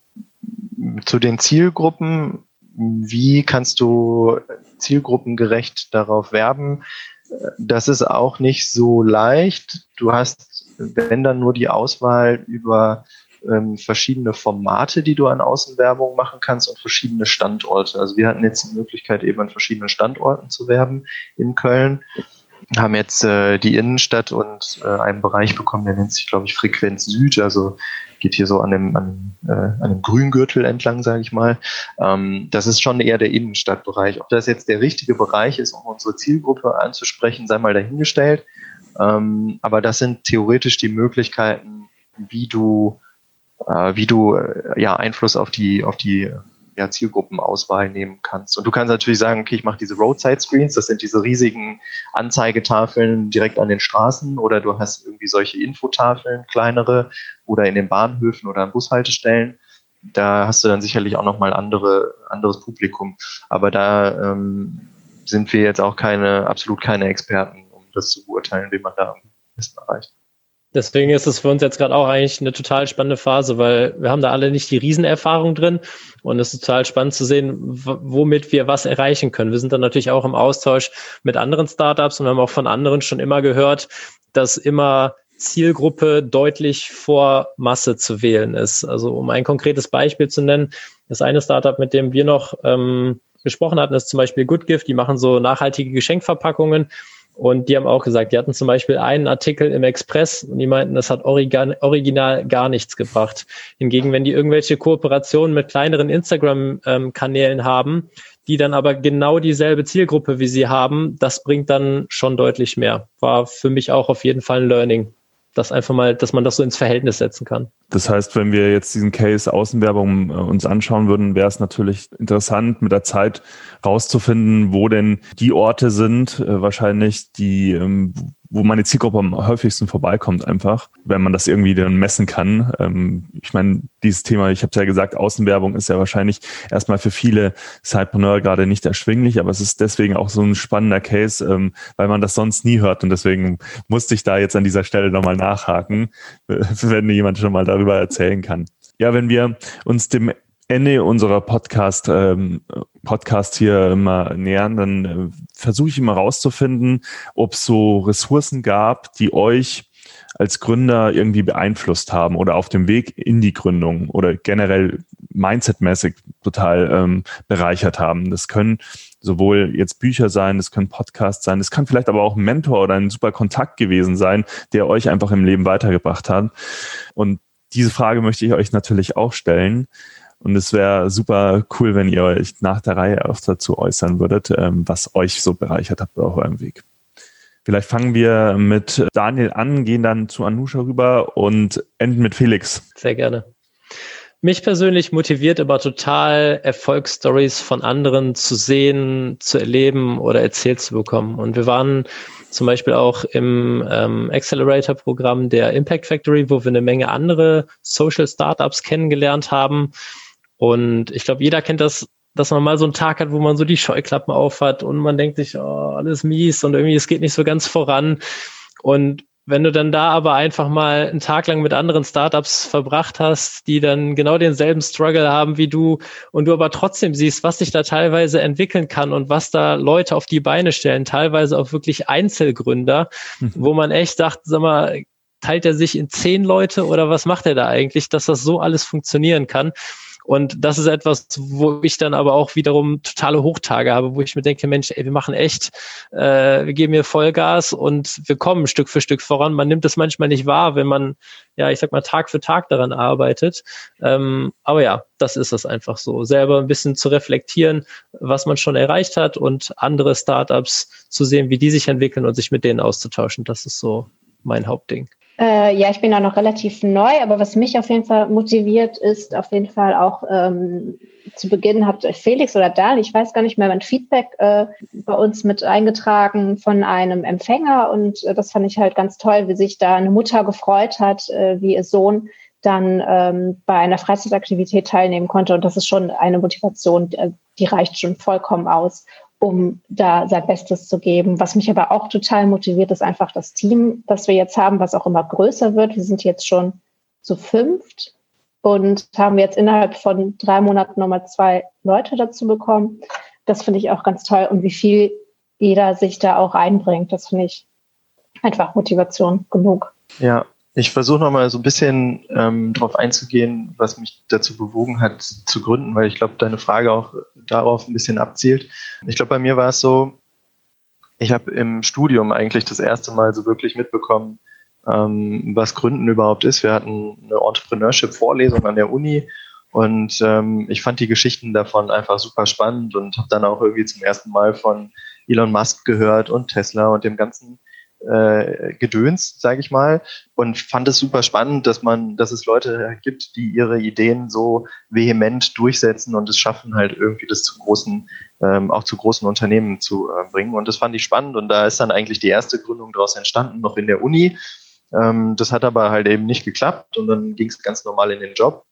zu den Zielgruppen, wie kannst du zielgruppengerecht darauf werben? Das ist auch nicht so leicht. Du hast, wenn dann nur die Auswahl über ähm, verschiedene Formate, die du an Außenwerbung machen kannst und verschiedene Standorte. Also wir hatten jetzt die Möglichkeit, eben an verschiedenen Standorten zu werben in Köln haben jetzt äh, die Innenstadt und äh, einen Bereich bekommen, der nennt sich, glaube ich, Frequenz Süd, also geht hier so an dem, an, äh, an dem Grüngürtel entlang, sage ich mal. Ähm, das ist schon eher der Innenstadtbereich. Ob das jetzt der richtige Bereich ist, um unsere Zielgruppe anzusprechen, sei mal dahingestellt. Ähm, aber das sind theoretisch die Möglichkeiten, wie du, äh, wie du äh, ja Einfluss auf die, auf die ja, Zielgruppenauswahl nehmen kannst. Und du kannst natürlich sagen, okay, ich mache diese Roadside Screens, das sind diese riesigen Anzeigetafeln direkt an den Straßen oder du hast irgendwie solche Infotafeln, kleinere oder in den Bahnhöfen oder an Bushaltestellen. da hast du dann sicherlich auch nochmal andere, anderes Publikum. Aber da ähm, sind wir jetzt auch keine, absolut keine Experten, um das zu beurteilen, wie man da am besten erreicht.
Deswegen ist es für uns jetzt gerade auch eigentlich eine total spannende Phase, weil wir haben da alle nicht die Riesenerfahrung drin und es ist total spannend zu sehen, womit wir was erreichen können. Wir sind dann natürlich auch im Austausch mit anderen Startups und haben auch von anderen schon immer gehört, dass immer Zielgruppe deutlich vor Masse zu wählen ist. Also um ein konkretes Beispiel zu nennen, das eine Startup, mit dem wir noch ähm, gesprochen hatten, ist zum Beispiel Goodgift. Die machen so nachhaltige Geschenkverpackungen. Und die haben auch gesagt, die hatten zum Beispiel einen Artikel im Express und die meinten, das hat original gar nichts gebracht. Hingegen, wenn die irgendwelche Kooperationen mit kleineren Instagram-Kanälen haben, die dann aber genau dieselbe Zielgruppe wie sie haben, das bringt dann schon deutlich mehr. War für mich auch auf jeden Fall ein Learning das einfach mal, dass man das so ins Verhältnis setzen kann.
Das heißt, wenn wir jetzt diesen Case Außenwerbung äh, uns anschauen würden, wäre es natürlich interessant, mit der Zeit rauszufinden, wo denn die Orte sind, äh, wahrscheinlich, die, ähm, wo meine Zielgruppe am häufigsten vorbeikommt einfach, wenn man das irgendwie dann messen kann. Ähm, ich meine, dieses Thema, ich habe ja gesagt, Außenwerbung ist ja wahrscheinlich erstmal für viele Sidepreneur gerade nicht erschwinglich, aber es ist deswegen auch so ein spannender Case, ähm, weil man das sonst nie hört und deswegen musste ich da jetzt an dieser Stelle nochmal nachhaken, <laughs> wenn jemand schon mal darüber erzählen kann. Ja, wenn wir uns dem Ende unserer Podcast, ähm, Podcast hier immer nähern, dann äh, versuche ich immer rauszufinden, ob es so Ressourcen gab, die euch als Gründer irgendwie beeinflusst haben oder auf dem Weg in die Gründung oder generell mindsetmäßig total ähm, bereichert haben. Das können sowohl jetzt Bücher sein, das können Podcasts sein, das kann vielleicht aber auch ein Mentor oder ein super Kontakt gewesen sein, der euch einfach im Leben weitergebracht hat. Und diese Frage möchte ich euch natürlich auch stellen. Und es wäre super cool, wenn ihr euch nach der Reihe auch dazu äußern würdet, ähm, was euch so bereichert hat auf eurem Weg. Vielleicht fangen wir mit Daniel an, gehen dann zu Anusha rüber und enden mit Felix.
Sehr gerne. Mich persönlich motiviert aber total, Erfolgsstories von anderen zu sehen, zu erleben oder erzählt zu bekommen. Und wir waren zum Beispiel auch im ähm, Accelerator-Programm der Impact Factory, wo wir eine Menge andere Social Startups kennengelernt haben. Und ich glaube, jeder kennt das, dass man mal so einen Tag hat, wo man so die Scheuklappen aufhat und man denkt sich, oh, alles mies und irgendwie es geht nicht so ganz voran. Und wenn du dann da aber einfach mal einen Tag lang mit anderen Startups verbracht hast, die dann genau denselben Struggle haben wie du und du aber trotzdem siehst, was sich da teilweise entwickeln kann und was da Leute auf die Beine stellen, teilweise auch wirklich Einzelgründer, mhm. wo man echt sagt, sag mal, teilt er sich in zehn Leute oder was macht er da eigentlich, dass das so alles funktionieren kann? Und das ist etwas, wo ich dann aber auch wiederum totale Hochtage habe, wo ich mir denke, Mensch, ey, wir machen echt, äh, wir geben hier Vollgas und wir kommen Stück für Stück voran. Man nimmt es manchmal nicht wahr, wenn man, ja, ich sag mal, Tag für Tag daran arbeitet. Ähm, aber ja, das ist es einfach so. Selber ein bisschen zu reflektieren, was man schon erreicht hat und andere Startups zu sehen, wie die sich entwickeln und sich mit denen auszutauschen. Das ist so mein Hauptding.
Äh, ja, ich bin da noch relativ neu, aber was mich auf jeden Fall motiviert, ist auf jeden Fall auch ähm, zu Beginn hat Felix oder Dan, ich weiß gar nicht mehr, ein Feedback äh, bei uns mit eingetragen von einem Empfänger und äh, das fand ich halt ganz toll, wie sich da eine Mutter gefreut hat, äh, wie ihr Sohn dann ähm, bei einer Freizeitaktivität teilnehmen konnte. Und das ist schon eine Motivation, die, die reicht schon vollkommen aus um da sein Bestes zu geben. Was mich aber auch total motiviert, ist einfach das Team, das wir jetzt haben, was auch immer größer wird. Wir sind jetzt schon zu fünft und haben jetzt innerhalb von drei Monaten nochmal zwei Leute dazu bekommen. Das finde ich auch ganz toll und wie viel jeder sich da auch einbringt. Das finde ich einfach Motivation genug.
Ja, ich versuche nochmal so ein bisschen ähm, darauf einzugehen, was mich dazu bewogen hat zu gründen, weil ich glaube, deine Frage auch darauf ein bisschen abzielt. Ich glaube, bei mir war es so, ich habe im Studium eigentlich das erste Mal so wirklich mitbekommen, ähm, was Gründen überhaupt ist. Wir hatten eine Entrepreneurship-Vorlesung an der Uni und ähm, ich fand die Geschichten davon einfach super spannend und habe dann auch irgendwie zum ersten Mal von Elon Musk gehört und Tesla und dem ganzen äh, Gedöns, sage ich mal, und fand es super spannend, dass man, dass es Leute gibt, die ihre Ideen so vehement durchsetzen und es schaffen, halt irgendwie das zu großen, ähm, auch zu großen Unternehmen zu äh, bringen. Und das fand ich spannend und da ist dann eigentlich die erste Gründung daraus entstanden, noch in der Uni. Ähm, das hat aber halt eben nicht geklappt und dann ging es ganz normal in den Job.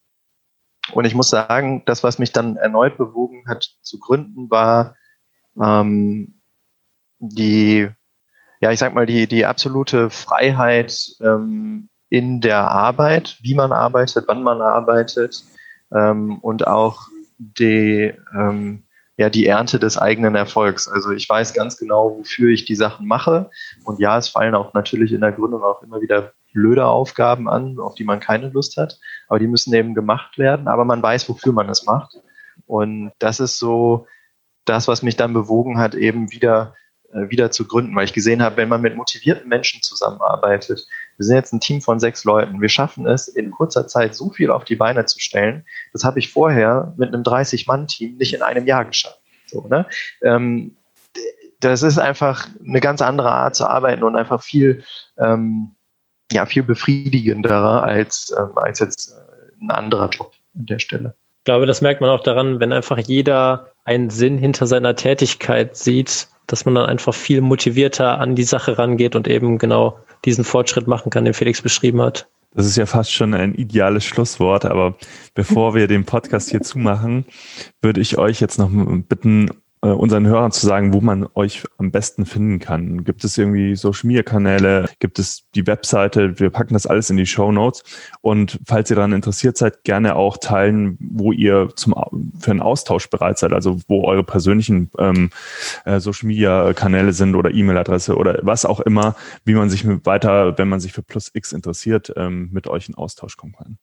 Und ich muss sagen, das, was mich dann erneut bewogen hat zu gründen, war ähm, die, ja, ich sag mal, die, die absolute Freiheit ähm, in der Arbeit, wie man arbeitet, wann man arbeitet ähm, und auch die, ähm, ja, die Ernte des eigenen Erfolgs. Also ich weiß ganz genau, wofür ich die Sachen mache. Und ja, es fallen auch natürlich in der Gründung auch immer wieder blöde Aufgaben an, auf die man keine Lust hat. Aber die müssen eben gemacht werden. Aber man weiß, wofür man es macht. Und das ist so das, was mich dann bewogen hat, eben wieder wieder zu gründen, weil ich gesehen habe, wenn man mit motivierten Menschen zusammenarbeitet, wir sind jetzt ein Team von sechs Leuten, wir schaffen es in kurzer Zeit so viel auf die Beine zu stellen, das habe ich vorher mit einem 30-Mann-Team nicht in einem Jahr geschafft. So, ne? Ähm, das ist einfach eine ganz andere Art zu arbeiten und einfach viel, ähm, ja, viel befriedigenderer als, ähm, als jetzt äh, ein anderer Job an der Stelle.
Ich glaube, das merkt man auch daran, wenn einfach jeder einen Sinn hinter seiner Tätigkeit sieht, dass man dann einfach viel motivierter an die Sache rangeht und eben genau diesen Fortschritt machen kann, den Felix beschrieben hat.
Das ist ja fast schon ein ideales Schlusswort, aber bevor wir den Podcast hier zumachen, würde ich euch jetzt noch bitten, unseren Hörern zu sagen, wo man euch am besten finden kann. Gibt es irgendwie Social Media Kanäle? Gibt es die Webseite? Wir packen das alles in die Show Notes. Und falls ihr daran interessiert seid, gerne auch teilen, wo ihr zum, für einen Austausch bereit seid, also wo eure persönlichen ähm, äh, Social Media Kanäle sind oder E-Mail-Adresse oder was auch immer, wie man sich weiter, wenn man sich für Plus X interessiert, ähm, mit euch in Austausch kommen kann.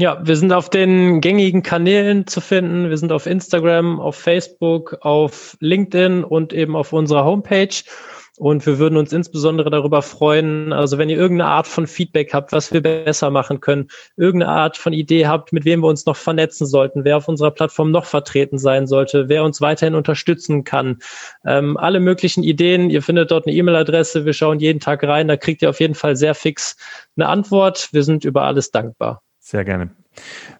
Ja, wir sind auf den gängigen Kanälen zu finden. Wir sind auf Instagram, auf Facebook, auf LinkedIn und eben auf unserer Homepage. Und wir würden uns insbesondere darüber freuen, also wenn ihr irgendeine Art von Feedback habt, was wir besser machen können, irgendeine Art von Idee habt, mit wem wir uns noch vernetzen sollten, wer auf unserer Plattform noch vertreten sein sollte, wer uns weiterhin unterstützen kann. Ähm, alle möglichen Ideen, ihr findet dort eine E-Mail-Adresse, wir schauen jeden Tag rein, da kriegt ihr auf jeden Fall sehr fix eine Antwort. Wir sind über alles dankbar.
Sehr gerne.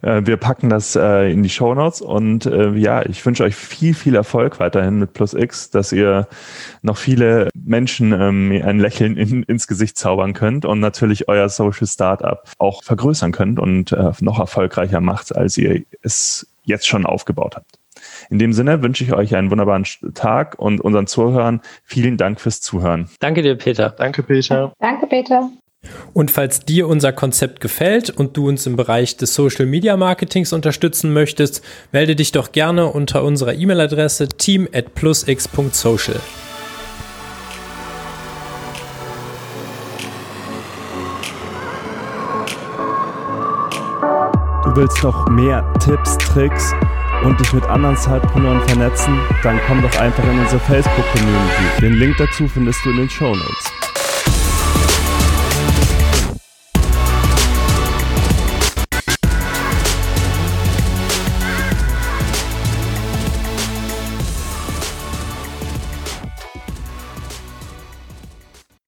Äh, wir packen das äh, in die Show Notes und äh, ja, ich wünsche euch viel, viel Erfolg weiterhin mit Plus X, dass ihr noch viele Menschen ähm, ein Lächeln in, ins Gesicht zaubern könnt und natürlich euer Social Startup auch vergrößern könnt und noch erfolgreicher macht, als ihr es jetzt schon aufgebaut habt. In dem Sinne wünsche ich euch einen wunderbaren Tag und unseren Zuhörern vielen Dank fürs Zuhören.
Danke dir, Peter.
Danke, Peter.
Danke, Peter.
Und falls dir unser Konzept gefällt und du uns im Bereich des Social Media Marketings unterstützen möchtest, melde dich doch gerne unter unserer E-Mail-Adresse team at plusx.social.
Du willst noch mehr Tipps, Tricks und dich mit anderen Zeitpreneuren vernetzen? Dann komm doch einfach in unsere Facebook-Community. Den Link dazu findest du in den Show Notes.